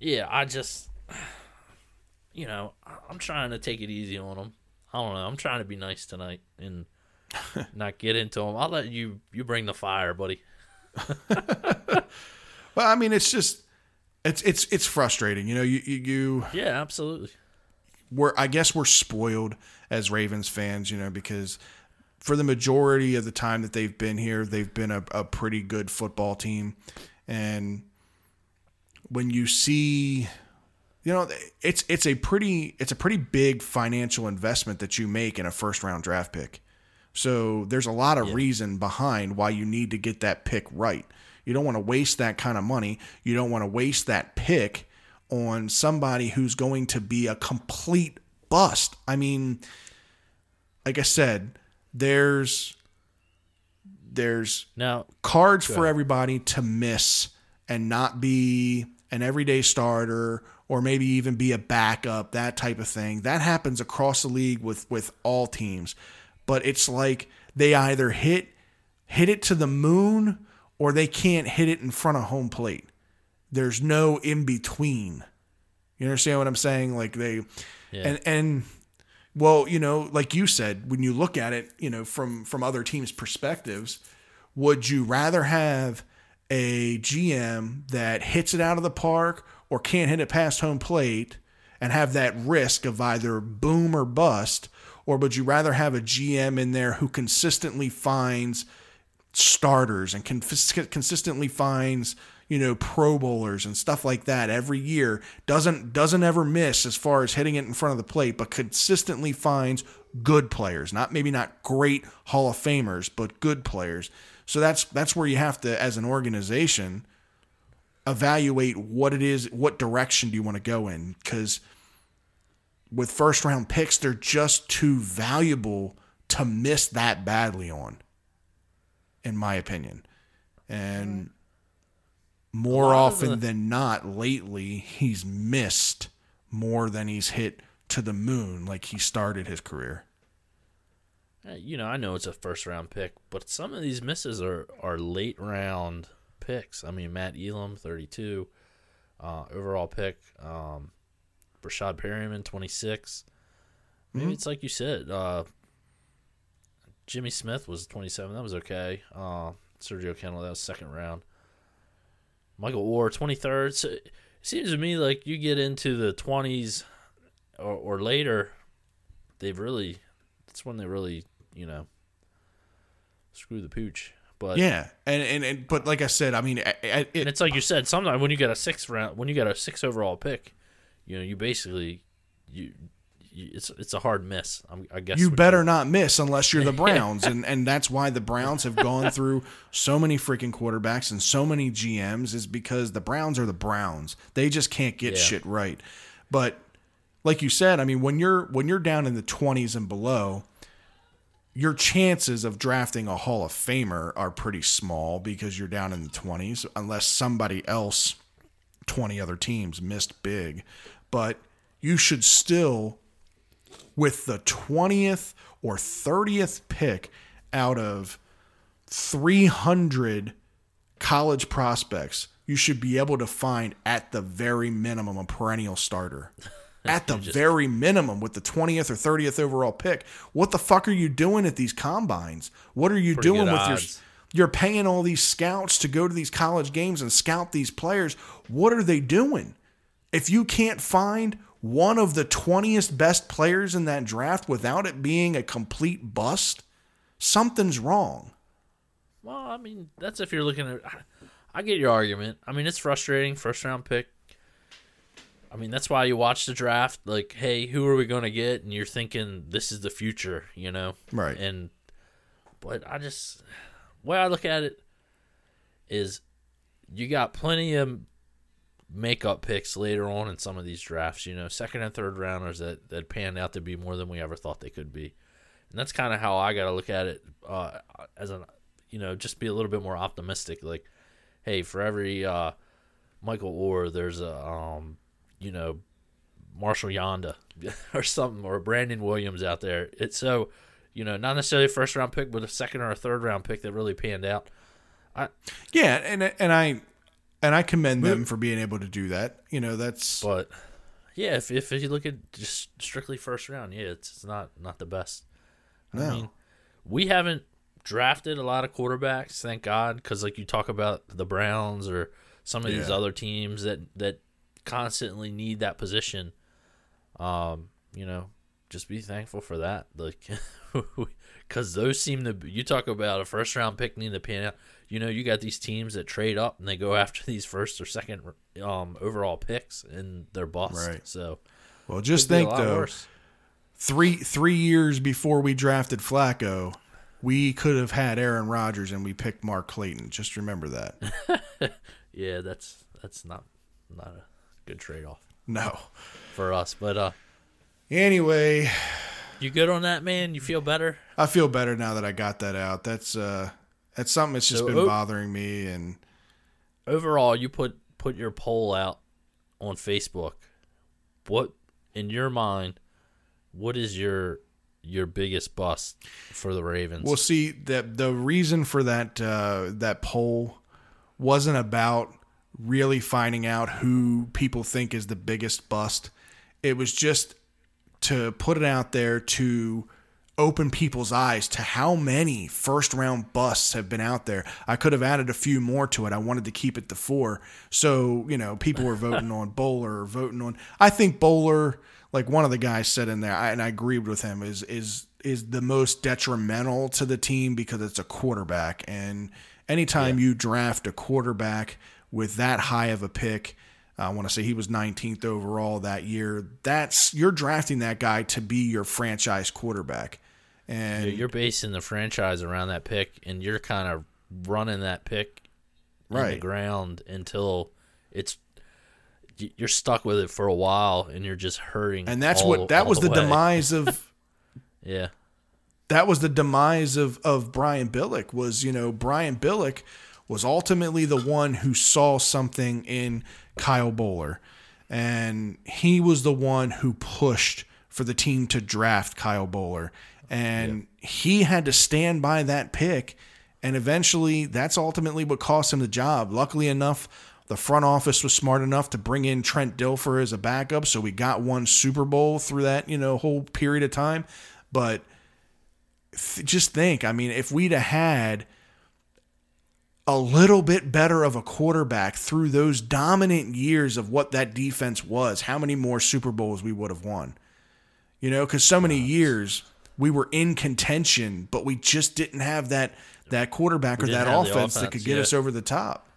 Yeah, I just, you know, I'm trying to take it easy on them. I don't know. I'm trying to be nice tonight and not get into them. I'll let you you bring the fire, buddy. Well, I mean, it's just it's it's it's frustrating. You know, you you, you Yeah, absolutely. we're I guess we're spoiled as Ravens fans, you know, because for the majority of the time that they've been here, they've been a, a pretty good football team. And when you see you know, it's it's a pretty it's a pretty big financial investment that you make in a first round draft pick. So there's a lot of reason behind why you need to get that pick right. You don't want to waste that kind of money. You don't want to waste that pick on somebody who's going to be a complete bust. I mean, like I said, there's there's Now, cards for everybody to miss and not be an everyday starter or maybe even be a backup, that type of thing. That happens across the league with with all teams. But it's like they either hit hit it to the moon or they can't hit it in front of home plate. There's no in between. You understand what I'm saying? Like they Yeah. and and well, you know, like you said, when you look at it, you know, from from other teams' perspectives, would you rather have a GM that hits it out of the park or can't hit it past home plate and have that risk of either boom or bust, or would you rather have a GM in there who consistently finds starters and con- consistently finds you know pro bowlers and stuff like that every year doesn't doesn't ever miss as far as hitting it in front of the plate but consistently finds good players not maybe not great hall of famers but good players so that's that's where you have to as an organization evaluate what it is what direction do you want to go in cuz with first round picks they're just too valuable to miss that badly on in my opinion. And more of often the- than not, lately, he's missed more than he's hit to the moon like he started his career. Uh, you know, I know it's a first round pick, but some of these misses are are late round picks. I mean, Matt Elam, 32, uh, overall pick. Um, Breshad Perriman, 26. Maybe it's like you said. Uh, Jimmy Smith was 27. That was okay. Uh, Sergio Kindle, that was second round. Michael Oher, 23rd. So it seems to me like you get into the 20s or, or later, they've really, that's when they really, you know, screw the pooch. But Yeah, and and, and but like I said, I mean, I- I- and it, it's like you said, sometimes when you get a six round, when you get a six overall pick, you know, you basically, you, you it's it's a hard miss. I'm, I guess you better not miss unless you're the Browns, and and that's why the Browns have gone through so many freaking quarterbacks and so many GMs is because the Browns are the Browns. They just can't get Yeah. shit right. But like you said, I mean, when you're when you're down in the 20s and below, your chances of drafting a Hall of Famer are pretty small because you're down in the 20s unless somebody else 20 other teams missed big. But you should still with the 20th or 30th pick out of 300 college prospects, you should be able to find at the very minimum a perennial starter. At the very minimum, with the 20th or 30th overall pick. What the fuck are you doing at these combines? What are you Pretty doing with odds. You're paying all these scouts to go to these college games and scout these players. What are they doing? If you can't find one of the 20th best players in that draft without it being a complete bust, something's wrong. Well, I mean, that's if you're looking at. I get your argument. I mean, it's frustrating. First round pick. I mean, that's why you watch the draft. Like, hey, who are we going to get? And you're thinking this is the future, you know? Right. And, but I just, way I look at it is you got plenty of makeup picks later on in some of these drafts, you know, second and third rounders that, that panned out to be more than we ever thought they could be. And that's kind of how I got to look at it uh, as an, you know, just be a little bit more optimistic. Like, hey, for every uh, Michael Oher, there's a, um, you know, Marshall Yanda or something, or Brandon Williams out there. It's so, you know, not necessarily a first round pick, but a second or a third round pick that really panned out. I, yeah, and and I and I commend them for being able to do that. You know, that's but yeah, if if you look at just strictly first round, yeah, it's, it's not not the best. No. I mean, we haven't drafted a lot of quarterbacks, thank God, because like you talk about the Browns or some of these other teams that that constantly need that position. Um, you know, just be thankful for that. Like, because those seem to. Be, you talk about a first round pick needing to pan out. You know, you got these teams that trade up and they go after these first or second um overall picks and they're bust. Right. So well. Just could be a think though, worse. three three years before we drafted Flacco, we could have had Aaron Rodgers and we picked Mark Clayton. Just remember that. Yeah, that's that's not not a good trade off no. for us. But uh, Anyway, you good on that, man? You feel better? I feel better now that I got that out. That's uh that's something that's just So, been oh- bothering me and overall, you put put your poll out on Facebook. What in your mind? What is your your biggest bust for the Ravens? Well, see that the reason for that uh, that poll wasn't about really finding out who people think is the biggest bust. It was just to put it out there to open people's eyes to how many first round busts have been out there. I could have added a few more to it. I wanted to keep it to four. So, you know, people were voting on Boller or voting on I think Boller, like one of the guys said in there, I, and I agreed with him, is is is the most detrimental to the team because it's a quarterback. And anytime you draft a quarterback with that high of a pick, I want to say he was 19th overall that year. That's you're drafting that guy to be your franchise quarterback. And Yeah, you're basing the franchise around that pick, and you're kind of running that pick in the Right. ground until it's you're stuck with it for a while, and you're just hurting. and that's all- what that was the way. demise of Yeah, that was the demise of of Brian Billick was you know Brian Billick was ultimately the one who saw something in Kyle Boller. And he was the one who pushed for the team to draft Kyle Boller. And he had to stand by that pick. And eventually that's ultimately what cost him the job. Luckily enough the front office was smart enough to bring in Trent Dilfer as a backup. So we got one Super Bowl through that you know whole period of time. But th- just think, I mean, if we'd have had a little bit better of a quarterback through those dominant years of what that defense was, how many more Super Bowls we would have won? You know, because so many years we were in contention, but we just didn't have that that quarterback or that the offense, that could get yeah. us over the top.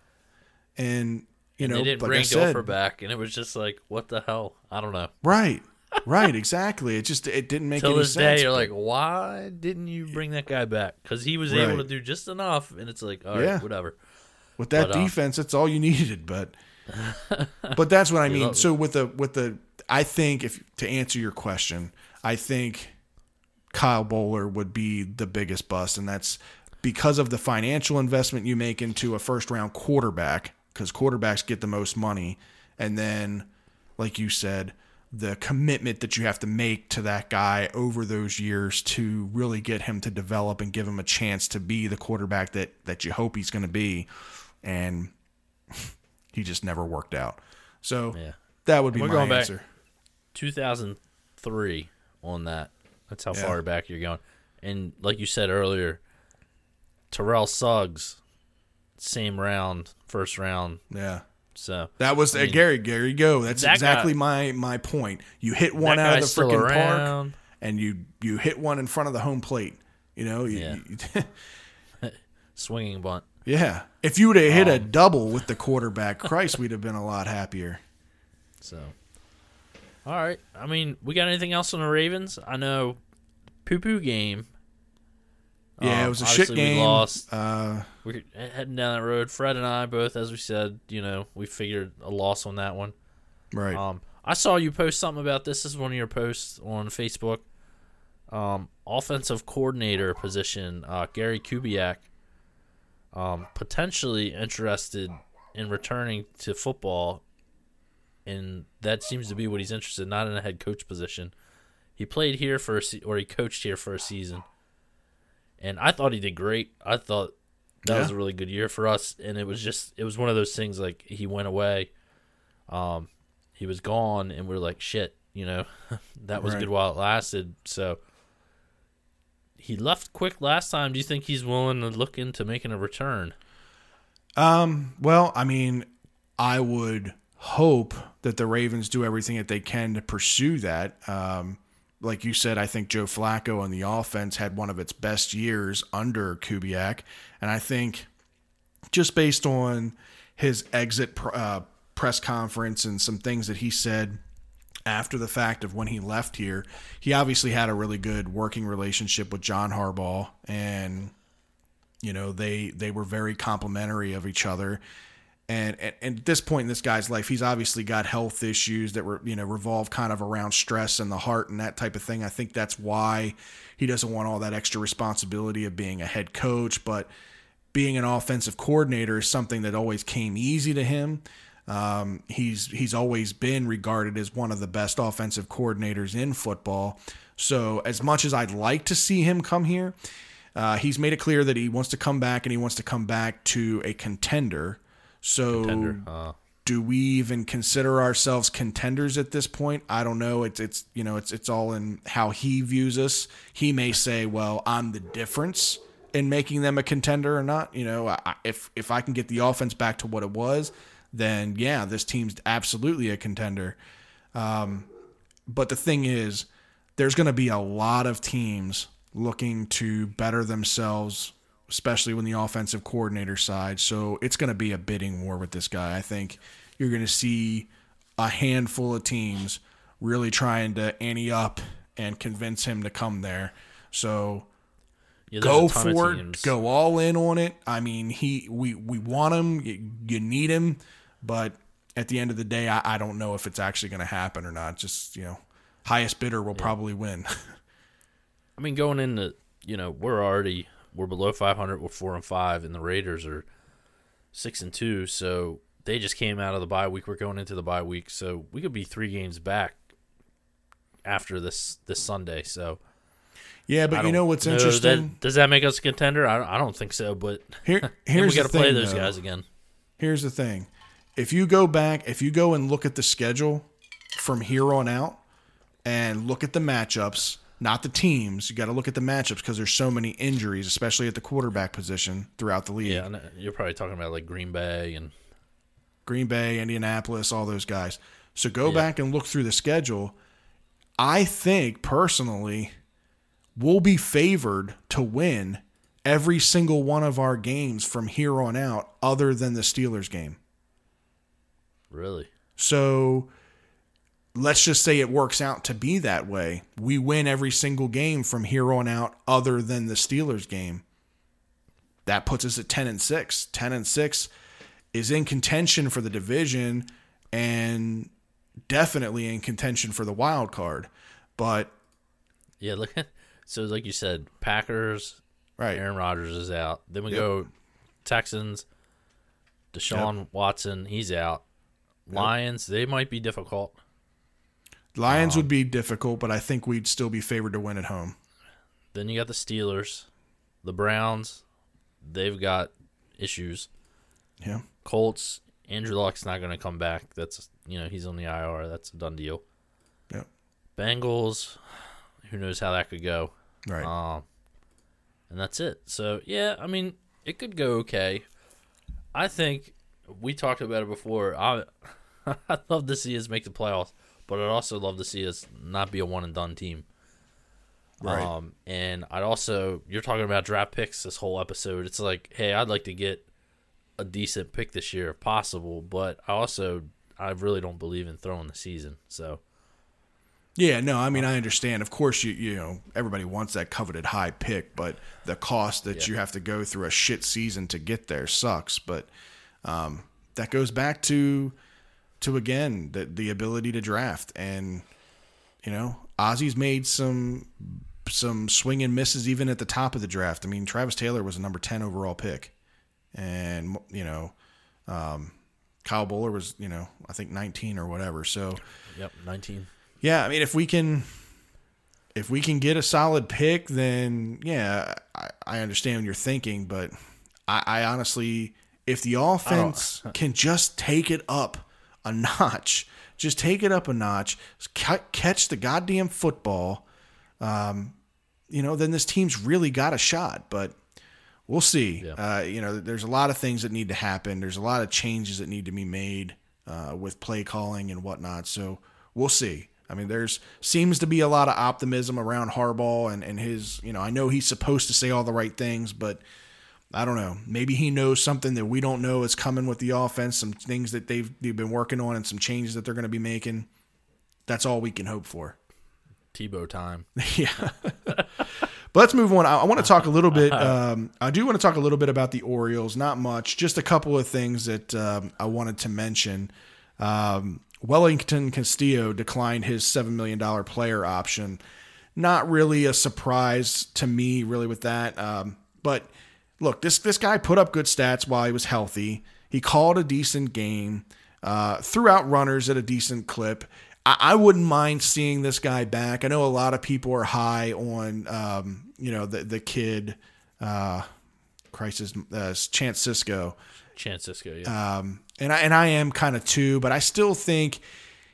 And you and know, they didn't like bring Dilfer back, and it was just like, what the hell? I don't know. right, right, exactly. It just it didn't make Till any this sense. day, you're like, why didn't you bring that guy back? Because he was able to do just enough, and it's like, all right, Yeah. whatever. with that But, uh, defense, that's all you needed. But but that's what I mean. So with the with the, I think if to answer your question, I think Kyle Boller would be the biggest bust, and that's because of the financial investment you make into a first round quarterback, because quarterbacks get the most money, and then, like you said. The commitment that you have to make to that guy over those years to really get him to develop and give him a chance to be the quarterback that, that you hope he's going to be. And he just never worked out. So Yeah. that would be We're my going back- answer. 2003 on that. That's how Yeah. far back you're going. And like you said earlier, Terrell Suggs, same round, first round. Yeah. So That was uh, Gary. Gary, go. That's that exactly guy- my my point. You hit one out of the freaking park, and you you hit one in front of the home plate. You know, you, Yeah. you- Swinging bunt. yeah. If you would have hit a Um, double with the quarterback, Christ, we'd have been a lot happier. So, all right. I mean, we got anything else on the Ravens? I know, poo poo game. Yeah, Um, it was a shit obviously we game. lost. Uh, We're heading down that road. Fred and I both, as we said, you know, we figured a loss on that one. right. Um, I saw you post something about this. This is one of your posts on Facebook. Um, offensive coordinator position, uh, Gary Kubiak, um, potentially interested in returning to football, and that seems to be what he's interested. Not in a head coach position. He played here for a se- or he coached here for a season, and I thought he did great. I thought that was a really good year for us, and it was just it was one of those things like he went away. Um, he was gone, and we are like, shit, you know, that was Right. good while it lasted. So he left quick last time. Do you think he's willing to look into making a return? Um, well, I mean, I would hope that the Ravens do everything that they can to pursue that. Um, like you said, I think Joe Flacco on the offense had one of its best years under Kubiak, and I think just based on his exit uh, press conference and some things that he said after the fact of when he left here, he obviously had a really good working relationship with John Harbaugh. And you know they they were very complimentary of each other and, and, and at this point in this guy's life he's obviously got health issues that were you know revolve kind of around stress and the heart and that type of thing. I think that's why he doesn't want all that extra responsibility of being a head coach. But being an offensive coordinator is something that always came easy to him. Um, he's he's always been regarded as one of the best offensive coordinators in football. So as much as i'd like to see him come here uh, he's made it clear that he wants to come back and he wants to come back to a contender. So, Uh, do we even consider ourselves contenders at this point? I don't know. It's it's you know it's it's all in how he views us. He may say, "Well, I'm the difference in making them a contender or not." You know, I, if if I can get the offense back to what it was, then yeah, this team's absolutely a contender. Um, but the thing is, there's going to be a lot of teams looking to better themselves, especially when the offensive coordinator side. So it's going to be a bidding war with this guy. I think you're going to see a handful of teams really trying to ante up and convince him to come there. So yeah, go a ton of for it, go all in on it. I mean, he we we want him, you, you need him, but at the end of the day, I, I don't know if it's actually going to happen or not. Just you know, highest bidder will probably win. I mean, going into you know we're already we're below 500. We're four and five, and the Raiders are six and two. So they just came out of the bye week. We're going into the bye week, so we could be three games back after this this Sunday. So yeah, but you know what's that- interesting? does that make us a contender? I, I don't think so. But Here, here's we got to play those though. guys again. Here's the thing: if you go back, if you go and look at the schedule from here on out, and look at the matchups, not the teams, you got to look at the matchups because there's so many injuries, especially at the quarterback position throughout the league. Yeah, and you're probably talking about like Green Bay and Green Bay, Indianapolis, all those guys. So go Yeah. back and look through the schedule. I think personally, we'll be favored to win every single one of our games from here on out, other than the Steelers game. really. So let's just say it works out to be that way. We win every single game from here on out, other than the Steelers game. That puts us at 10 and 6. 10 and 6 is in contention for the division and definitely in contention for the wild card. But, Yeah, look. So like you said, Packers, right. Aaron Rodgers is out. Then we Yep. go Texans, Deshaun Watson, he's out. Lions, they might be difficult. Lions would be difficult, but I think we'd still be favored to win at home. Then you got the Steelers, the Browns, they've got issues. Yeah. Colts, Andrew Luck's not going to come back. That's you know he's on the IR. That's a done deal. Yeah. Bengals, who knows how that could go. Right. Um, and that's it. So yeah, I mean, it could go okay. I think we talked about it before. I I'd love to see us make the playoffs, but I'd also love to see us not be a one and done team. Right. Um, and I'd also you're talking about draft picks this whole episode. It's like, hey, I'd like to get a decent pick this year if possible, but I also I really don't believe in throwing the season. So Yeah, no, I mean I understand. Of course, you you know everybody wants that coveted high pick, but the cost that Yeah. you have to go through a shit season to get there sucks. But um, that goes back to to again the the ability to draft, and you know Ozzie's made some some swing and misses even at the top of the draft. I mean Travis Taylor was a number ten overall pick, and you know um, Kyle Boller was you know I think nineteen or whatever. So. yep, nineteen. Yeah, I mean, if we can, if we can get a solid pick, then yeah, I, I understand what you're thinking, but I, I honestly, if the offense can just take it up a notch, just take it up a notch, catch the goddamn football, um, you know, then this team's really got a shot. But we'll see. Yeah. Uh, you know, there's a lot of things that need to happen. There's a lot of changes that need to be made uh, with play calling and whatnot. So we'll see. I mean, there's seems to be a lot of optimism around Harbaugh and, and his, you know, I know he's supposed to say all the right things, but I don't know. Maybe he knows something that we don't know is coming with the offense, some things that they've, they've been working on and some changes that they're going to be making. That's all we can hope for. Tebow time. Yeah. but let's move on. I, I want to talk a little bit. Um, I do want to talk a little bit about the Orioles. Not much, just a couple of things that um, I wanted to mention. Um, Wellington Castillo declined his $7 million player option. Not really a surprise to me, really, with that. Um, but look, this, this guy put up good stats while he was healthy. He called a decent game, uh, threw out runners at a decent clip. I, I wouldn't mind seeing this guy back. I know a lot of people are high on, um, you know, the the kid, uh, crisis, uh, Chance Sisco, Chance Sisco, yeah. um, and I and I am kind of too, but I still think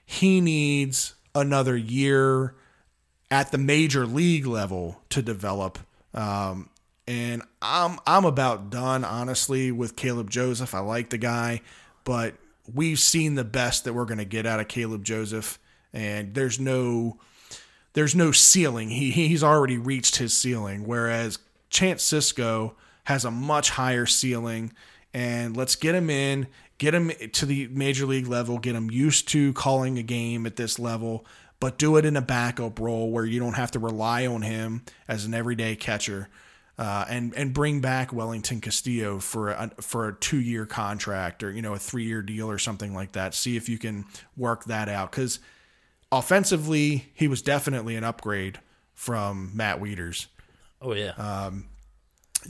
he needs another year at the major league level to develop. Um, and I'm I'm about done honestly with Caleb Joseph. I like the guy, but we've seen the best that we're going to get out of Caleb Joseph, and there's no there's no ceiling. He he's already reached his ceiling, whereas Chance Sisco has a much higher ceiling. And let's get him in, get him to the major league level, get him used to calling a game at this level, but do it in a backup role where you don't have to rely on him as an everyday catcher. Uh, and and bring back Wellington Castillo for a for a two year contract or you know a three year deal or something like that. See if you can work that out because offensively he was definitely an upgrade from Matt Wieters. oh yeah. with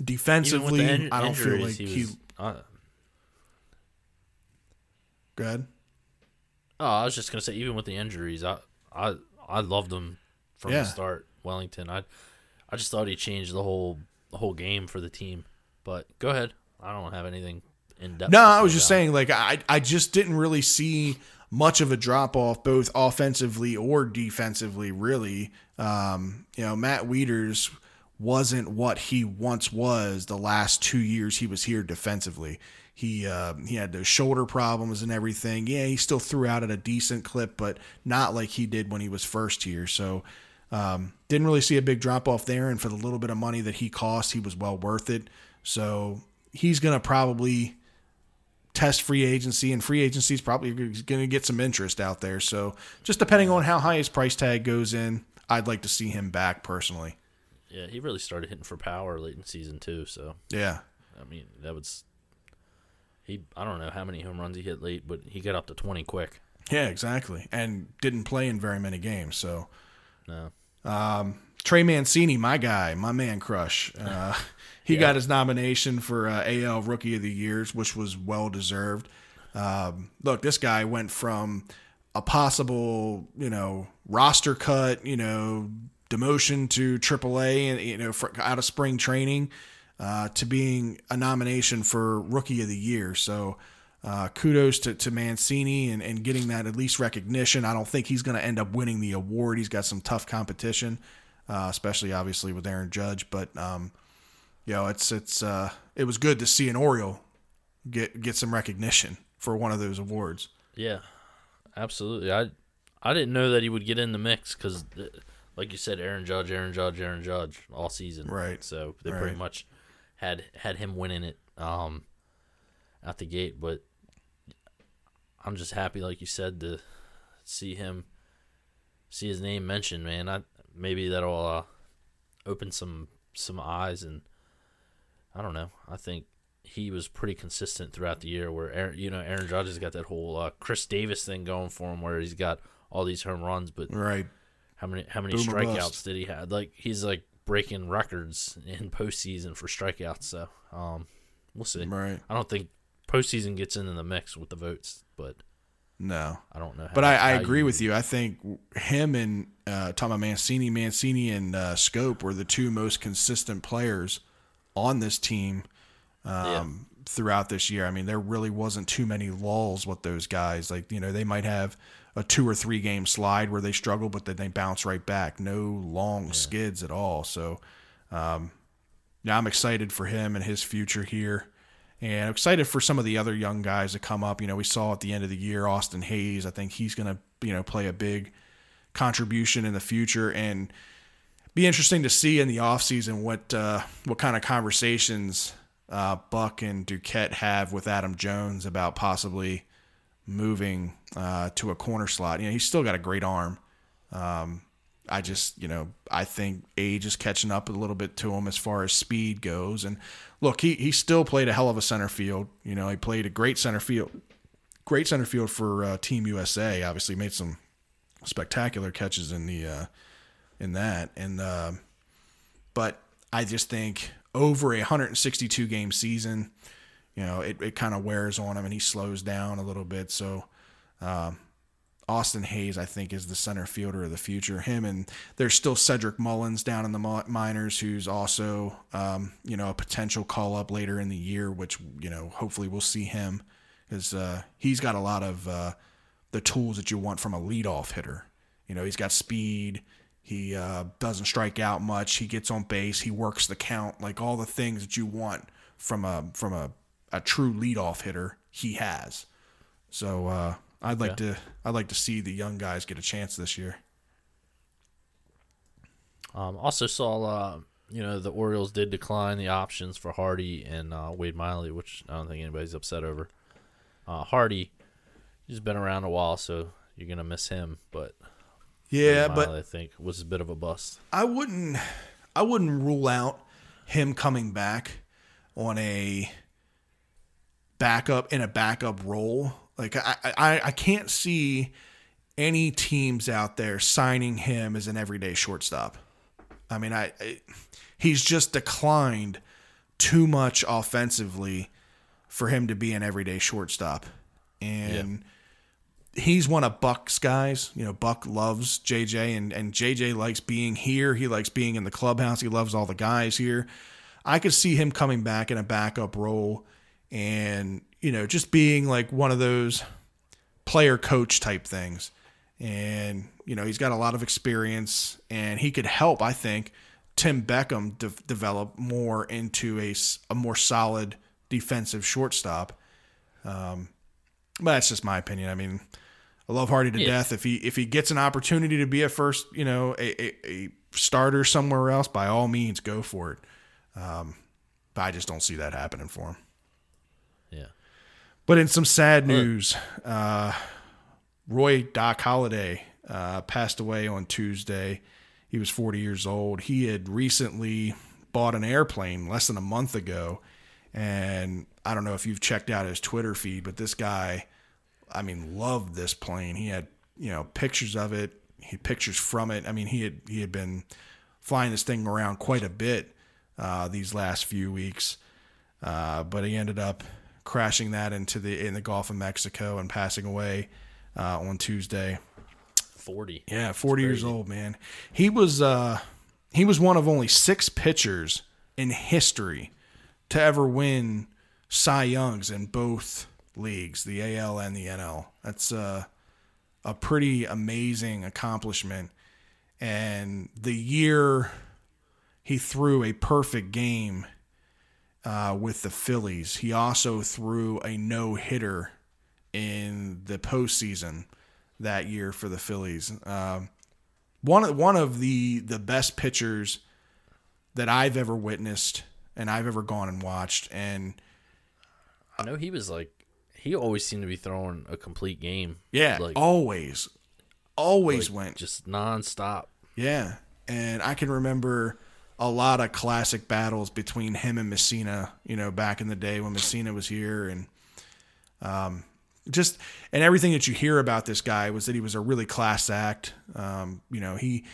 Defensively, in- I don't feel like injuries, he. was, uh, Go ahead. oh, I was just gonna say, even with the injuries, I I I loved him from Yeah. the start. Wellington, I I just thought he changed the whole the whole game for the team. But go ahead. I don't have anything in depth. No, I was just about saying, like I I just didn't really see much of a drop off, both offensively or defensively. Really, um, you know, Matt Wieters wasn't what he once was the last two years he was here defensively. He uh, he had those shoulder problems and everything. Yeah, he still threw out at a decent clip, but not like he did when he was first here. So um, didn't really see a big drop off there. And for the little bit of money that he cost, he was well worth it. So he's gonna probably test free agency, and free agency is probably going to get some interest out there. So just depending on how high his price tag goes in, I'd like to see him back personally. Yeah, he really started hitting for power late in season two. So Yeah. I mean, that was he. I don't know how many home runs he hit late, but he got up to twenty quick. Yeah, exactly. And didn't play in very many games. So No, Trey Mancini, my guy, my man crush. Uh, he Yeah. got his nomination for uh, AL Rookie of the Years, which was well deserved. Um, look, this guy went from a possible, you know, roster cut, you know, demotion to AAA, and you know, for, out of spring training, uh, to being a nomination for Rookie of the Year. So. Uh, kudos to, to Mancini and, and getting that at least recognition. I don't think he's going to end up winning the award. He's got some tough competition, uh, especially obviously with Aaron Judge. But um, you know, it's it's uh, it was good to see an Oriole get get some recognition for one of those awards. Yeah, absolutely. I I didn't know that he would get in the mix because, like you said, Aaron Judge, Aaron Judge, Aaron Judge all season. Right. So they Right. pretty much had had him winning it um, out the gate. But I'm just happy, like you said, to see him see his name mentioned. Man, I maybe that'll uh, open some some eyes and I don't know. I think he was pretty consistent throughout the year. Where Aaron, you know, Aaron Judge has got that whole uh, Chris Davis thing going for him, where he's got all these home runs, but Right. how many how many Boom strikeouts did he have? Like he's like breaking records in postseason for strikeouts. So um, we'll see. Right. I don't think postseason gets into the mix with the votes, but No. I don't know. How, But I, I agree with you. I think him and uh, talking about Mancini, Mancini and uh, Schoop were the two most consistent players on this team um, throughout this year. I mean, there really wasn't too many lulls with those guys. Like you know, they might have a two or three game slide where they struggle, but then they bounce right back. No long skids at all. So, um, yeah, I'm excited for him and his future here. And I'm excited for some of the other young guys to come up. You know, we saw at the end of the year Austin Hays. I think he's going to, you know, play a big contribution in the future and be interesting to see in the offseason what uh, what kind of conversations uh, Buck and Duquette have with Adam Jones about possibly moving uh, to a corner slot. You know, he's still got a great arm. Um, I just, you know, I think age is catching up a little bit to him as far as speed goes. And look, he he still played a hell of a center field. You know, he played a great center field, great center field for uh, Team USA. Obviously, made some spectacular catches in the uh, in that. And uh, but I just think over a 162 game season, you know, it, it kind of wears on him and he slows down a little bit. So um, Austin Hays, I think, is the center fielder of the future. Him and there's still Cedric Mullins down in the minors, who's also, um, you know, a potential call up later in the year, which, you know, hopefully we'll see him because uh, he's got a lot of uh, the tools that you want from a leadoff hitter. You know, he's got speed. He uh, doesn't strike out much. He gets on base. He works the count. Like all the things that you want from a from a, a true leadoff hitter, he has. So uh, I'd like to I'd like to see the young guys get a chance this year. Um, also saw, uh, you know, the Orioles did decline the options for Hardy and uh, Wade Miley, which I don't think anybody's upset over. Uh, Hardy, he's been around a while, so you're gonna miss him. But Yeah, Wade but Miley, I think was a bit of a bust. I wouldn't I wouldn't rule out him coming back on a backup in a backup role. Like I I, I can't see any teams out there signing him as an everyday shortstop. I mean, I, I he's just declined too much offensively for him to be an everyday shortstop. And he's one of Buck's guys. You know, Buck loves JJ, and, and JJ likes being here. He likes being in the clubhouse. He loves all the guys here. I could see him coming back in a backup role and, you know, just being like one of those player coach type things. And, you know, he's got a lot of experience and he could help, I think, Tim Beckham de- develop more into a, a more solid defensive shortstop. Um, but that's just my opinion. I mean, I love Hardy to Yeah. death. If he if he gets an opportunity to be a first, you know, a, a, a starter somewhere else, by all means, go for it. Um, but I just don't see that happening for him. But in some sad news, uh, Roy Doc Halladay uh, passed away on Tuesday. He was 40 years old. He had recently bought an airplane less than a month ago. And I don't know if you've checked out his Twitter feed, but this guy, I mean, loved this plane. He had, you know, pictures of it, he had pictures from it. I mean, he had he had been flying this thing around quite a bit uh, these last few weeks, uh, but he ended up crashing that into the in the Gulf of Mexico and passing away uh, on Tuesday. Forty. Yeah, 40 years old, man. He was uh he was one of only 6 pitchers in history to ever win Cy Youngs in both leagues, the AL and the NL. That's uh, a pretty amazing accomplishment. And the year he threw a perfect game uh, with the Phillies. He also threw a no hitter in the postseason that year for the Phillies. Um, one of one of the the best pitchers that I've ever witnessed and I've ever gone and watched. And I know he was like he always seemed to be throwing a complete game. yeah, like, always, always like, went. just nonstop. Yeah, and I can remember a lot of classic battles between him and Mussina. You know, back in the day when Mussina was here, and um, just and everything that you hear about this guy was that he was a really class act. Um, you know, he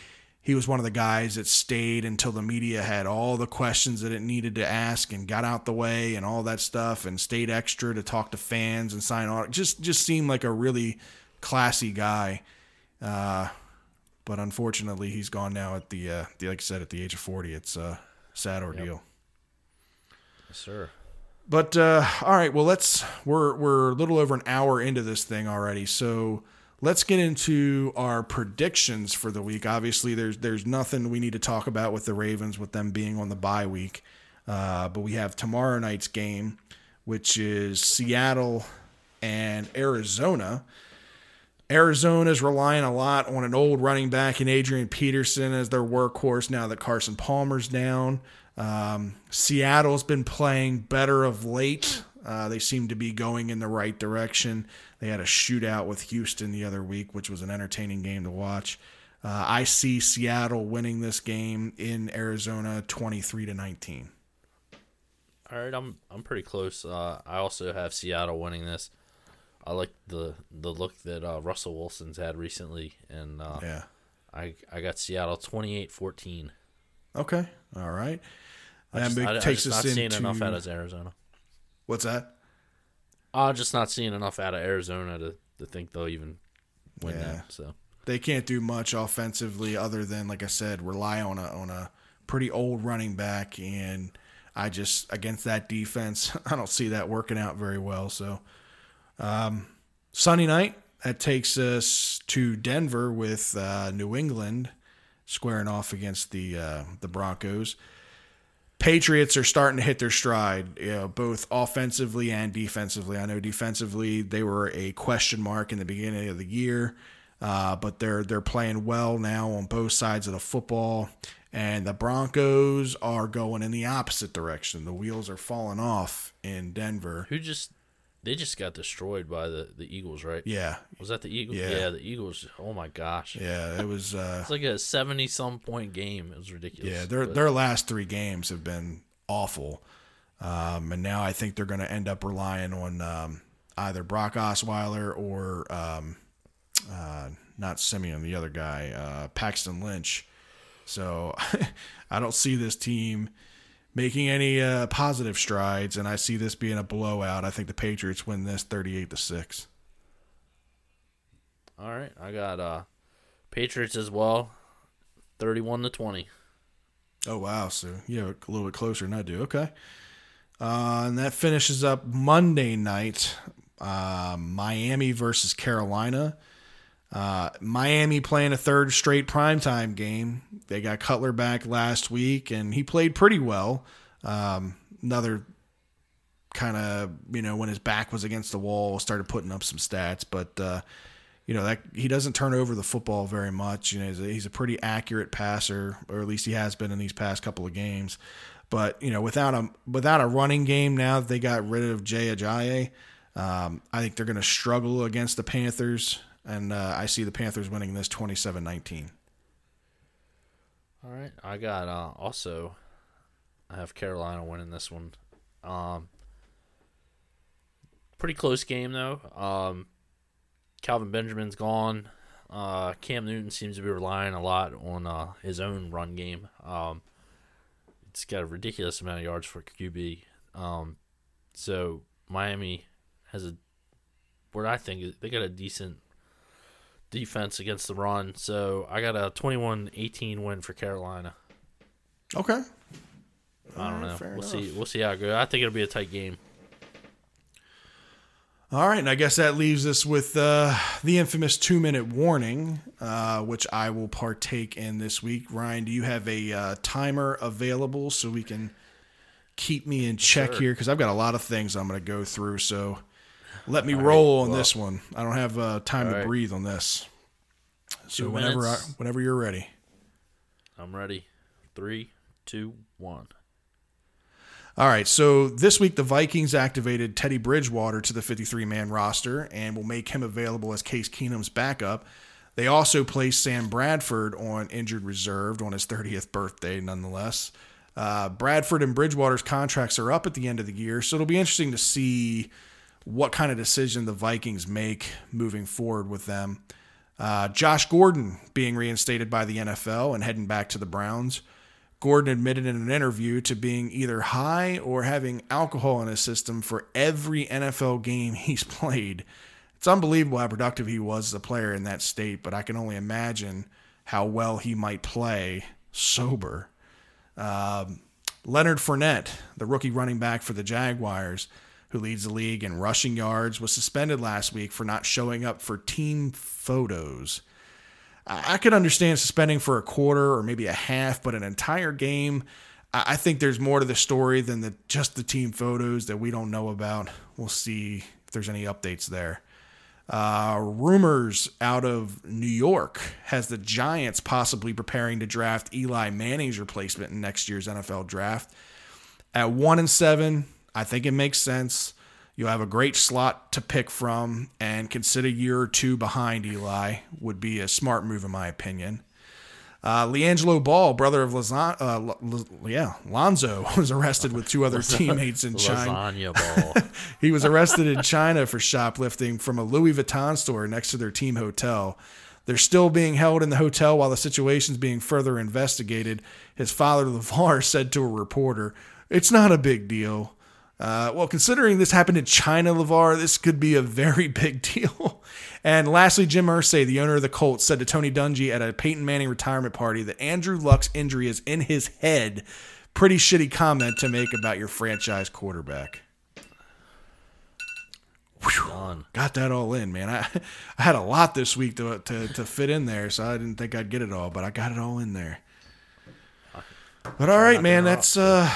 he was one of the guys that stayed until the media had all the questions that it needed to ask and got out the way and all that stuff and stayed extra to talk to fans and sign on. Just just seemed like a really classy guy. Uh, but unfortunately, he's gone now at the, uh, the like I said at the age of forty. It's a sad ordeal. Yes, sir. But uh, all right, well let's we're we're a little over an hour into this thing already, so let's get into our predictions for the week. Obviously, there's there's nothing we need to talk about with the Ravens with them being on the bye week, uh, but we have tomorrow night's game, which is Seattle and Arizona. Arizona's relying a lot on an old running back in Adrian Peterson as their workhorse now that Carson Palmer's down. Um, Seattle's been playing better of late. Uh, they seem to be going in the right direction. They had a shootout with Houston the other week, which was an entertaining game to watch. Uh, I see Seattle winning this game in Arizona, twenty-three to nineteen. All right, I'm I'm pretty close. Uh, I also have Seattle winning this. I like the the look that uh, Russell Wilson's had recently, and uh, Yeah. I I got Seattle 28-14. Okay. All right. I That just, big- I, I takes just us not seeing into enough out of Arizona. what's that? I'm just not seeing enough out of Arizona to, to think they'll even win Yeah. that. So they can't do much offensively other than like I said rely on a on a pretty old running back and I just against that defense I don't see that working out very well so um, night that takes us to Denver with uh, New England squaring off against the uh, the Broncos Patriots are starting to hit their stride, you know, both offensively and defensively. I know defensively they were a question mark in the beginning of the year, uh, but they're they're playing well now on both sides of the football. And the Broncos are going in the opposite direction. The wheels are falling off in Denver. who just they just got destroyed by the, the Eagles, right? Yeah, Was that the Eagles? Yeah. the Eagles. Oh my gosh, yeah, it was. Uh, it's like a seventy some point game. It was ridiculous. Yeah, their But their last three games have been awful, um, and now I think they're going to end up relying on um, either Brock Osweiler or um, uh, not Siemian, the other guy, uh, Paxton Lynch. So I don't see this team making any uh, positive strides, and I see this being a blowout. I think the Patriots win this thirty-eight to six. all right, I got uh Patriots as well, thirty one to twenty. Oh wow! So yeah, a little bit closer than I do. Okay, uh, and that finishes up Monday night. Uh, Miami versus Carolina. Uh, Miami playing a third straight primetime game. They got Cutler back last week, and he played pretty well. Um, another kind of you know when his back was against the wall, started putting up some stats, but. Uh, you know that he doesn't turn over the football very much. You know, he's a, he's a pretty accurate passer, or at least he has been in these past couple of games. But you know, without a without a running game now that they got rid of Jay Ajayi, um, I think they're going to struggle against the Panthers, and uh, I see the Panthers winning this 27-19. All right, I got uh also I have Carolina winning this one. Um pretty close game though. Um Kelvin Benjamin's gone. Uh Cam Newton seems to be relying a lot on uh his own run game. Um it's got a ridiculous amount of yards for QB. Um so Miami has a what I think is they got a decent defense against the run. So I got a 21-18 win for Carolina. Okay. I don't Alright, know. We'll enough. see. We'll see how it goes. I think it'll be a tight game. All right, and I guess that leaves us with uh, the infamous two minute warning, uh, which I will partake in this week. Ryan, do you have a uh, timer available so we can keep me in check Sure. here because I've got a lot of things I'm going to go through. So let me roll on well- this one. I don't have uh, time All to right. breathe on this. So Two whenever I, whenever you're ready. I'm ready. Three, two, one. All right, so this week the Vikings activated Teddy Bridgewater to the 53 man roster and will make him available as Case Keenum's backup. They also placed Sam Bradford on injured reserve on his 30th birthday, nonetheless. Uh, Bradford and Bridgewater's contracts are up at the end of the year, so it'll be interesting to see what kind of decision the Vikings make moving forward with them. Uh, Josh Gordon being reinstated by the NFL and heading back to the Browns. Gordon admitted in an interview to being either high or having alcohol in his system for every NFL game he's played. It's unbelievable how productive he was as a player in that state, but I can only imagine how well he might play sober. Um, Leonard Fournette, the rookie running back for the Jaguars, who leads the league in rushing yards, was suspended last week for not showing up for team photos. I could understand suspending for a quarter or maybe a half, but an entire game, I I think there's more to the story than the just the team photos that we don't know about. We'll see if there's any updates there. Uh, rumors out of New York has the Giants possibly preparing to draft Eli Manning's replacement in next year's NFL draft. At one and seven, I think it makes sense. You'll have a great slot to pick from, and consider a year or two behind Eli would be a smart move, in my opinion. Uh, LiAngelo Ball, brother of Lazan, uh, L- L- yeah, Lonzo, was arrested with two other teammates in China. Lasagna ball. He was arrested in China for shoplifting from a Louis Vuitton store next to their team hotel. They're still being held in the hotel while the situation's being further investigated. His father, LeVar, said to a reporter, It's not a big deal. Uh, well, considering this happened in China, LeVar, this could be a very big deal. And lastly, Jim Irsay, the owner of the Colts, said to Tony Dungy at a Peyton Manning retirement party that Andrew Luck's injury is in his head. Pretty shitty comment to make about your franchise quarterback. Got that all in, man. I I had a lot this week to to, to fit in there, so I didn't think I'd get it all, but I got it all in there. But all right, man, that's uh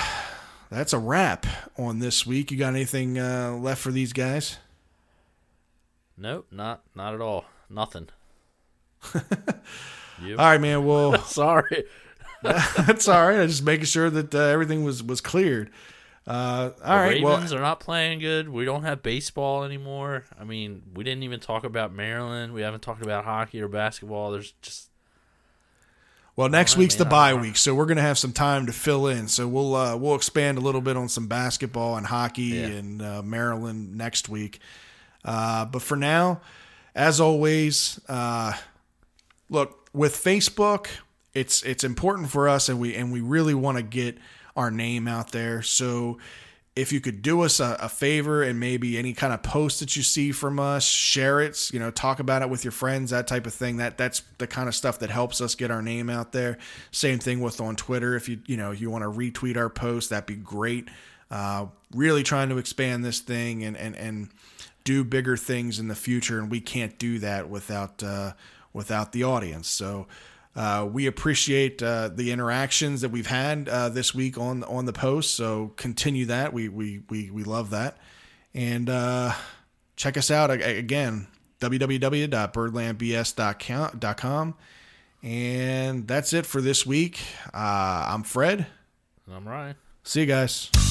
that's a wrap on this week. You got anything uh, left for these guys? Nope, not not at all. Nothing. you? All right, man. Well, Sorry. that's all right. I'm just making sure that uh, everything was was cleared. Uh, all right. Ravens Well, are not playing good. We don't have baseball anymore. I mean, we didn't even talk about Maryland. We haven't talked about hockey or basketball. There's just well, next week's the bye week, so we're gonna have some time to fill in. So we'll uh, we'll expand a little bit on some basketball and hockey Yeah. and uh, Maryland next week. Uh, but for now, as always, uh, look with Facebook, it's it's important for us, and we and we really want to get our name out there. So if you could do us a, a favor and maybe any kind of post that you see from us, share it. You know, talk about it with your friends, that type of thing. That that's the kind of stuff that helps us get our name out there. Same thing with on Twitter. If you you know you want to retweet our post, that'd be great. Uh, really trying to expand this thing and and and do bigger things in the future, and we can't do that without uh, without the audience. So. Uh, we appreciate uh, the interactions that we've had uh, this week on on the post. So continue that. We we we, we love that. And uh, check us out again www.birdlandbs.com. And that's it for this week. Uh, I'm Fred. I'm Ryan. See you guys.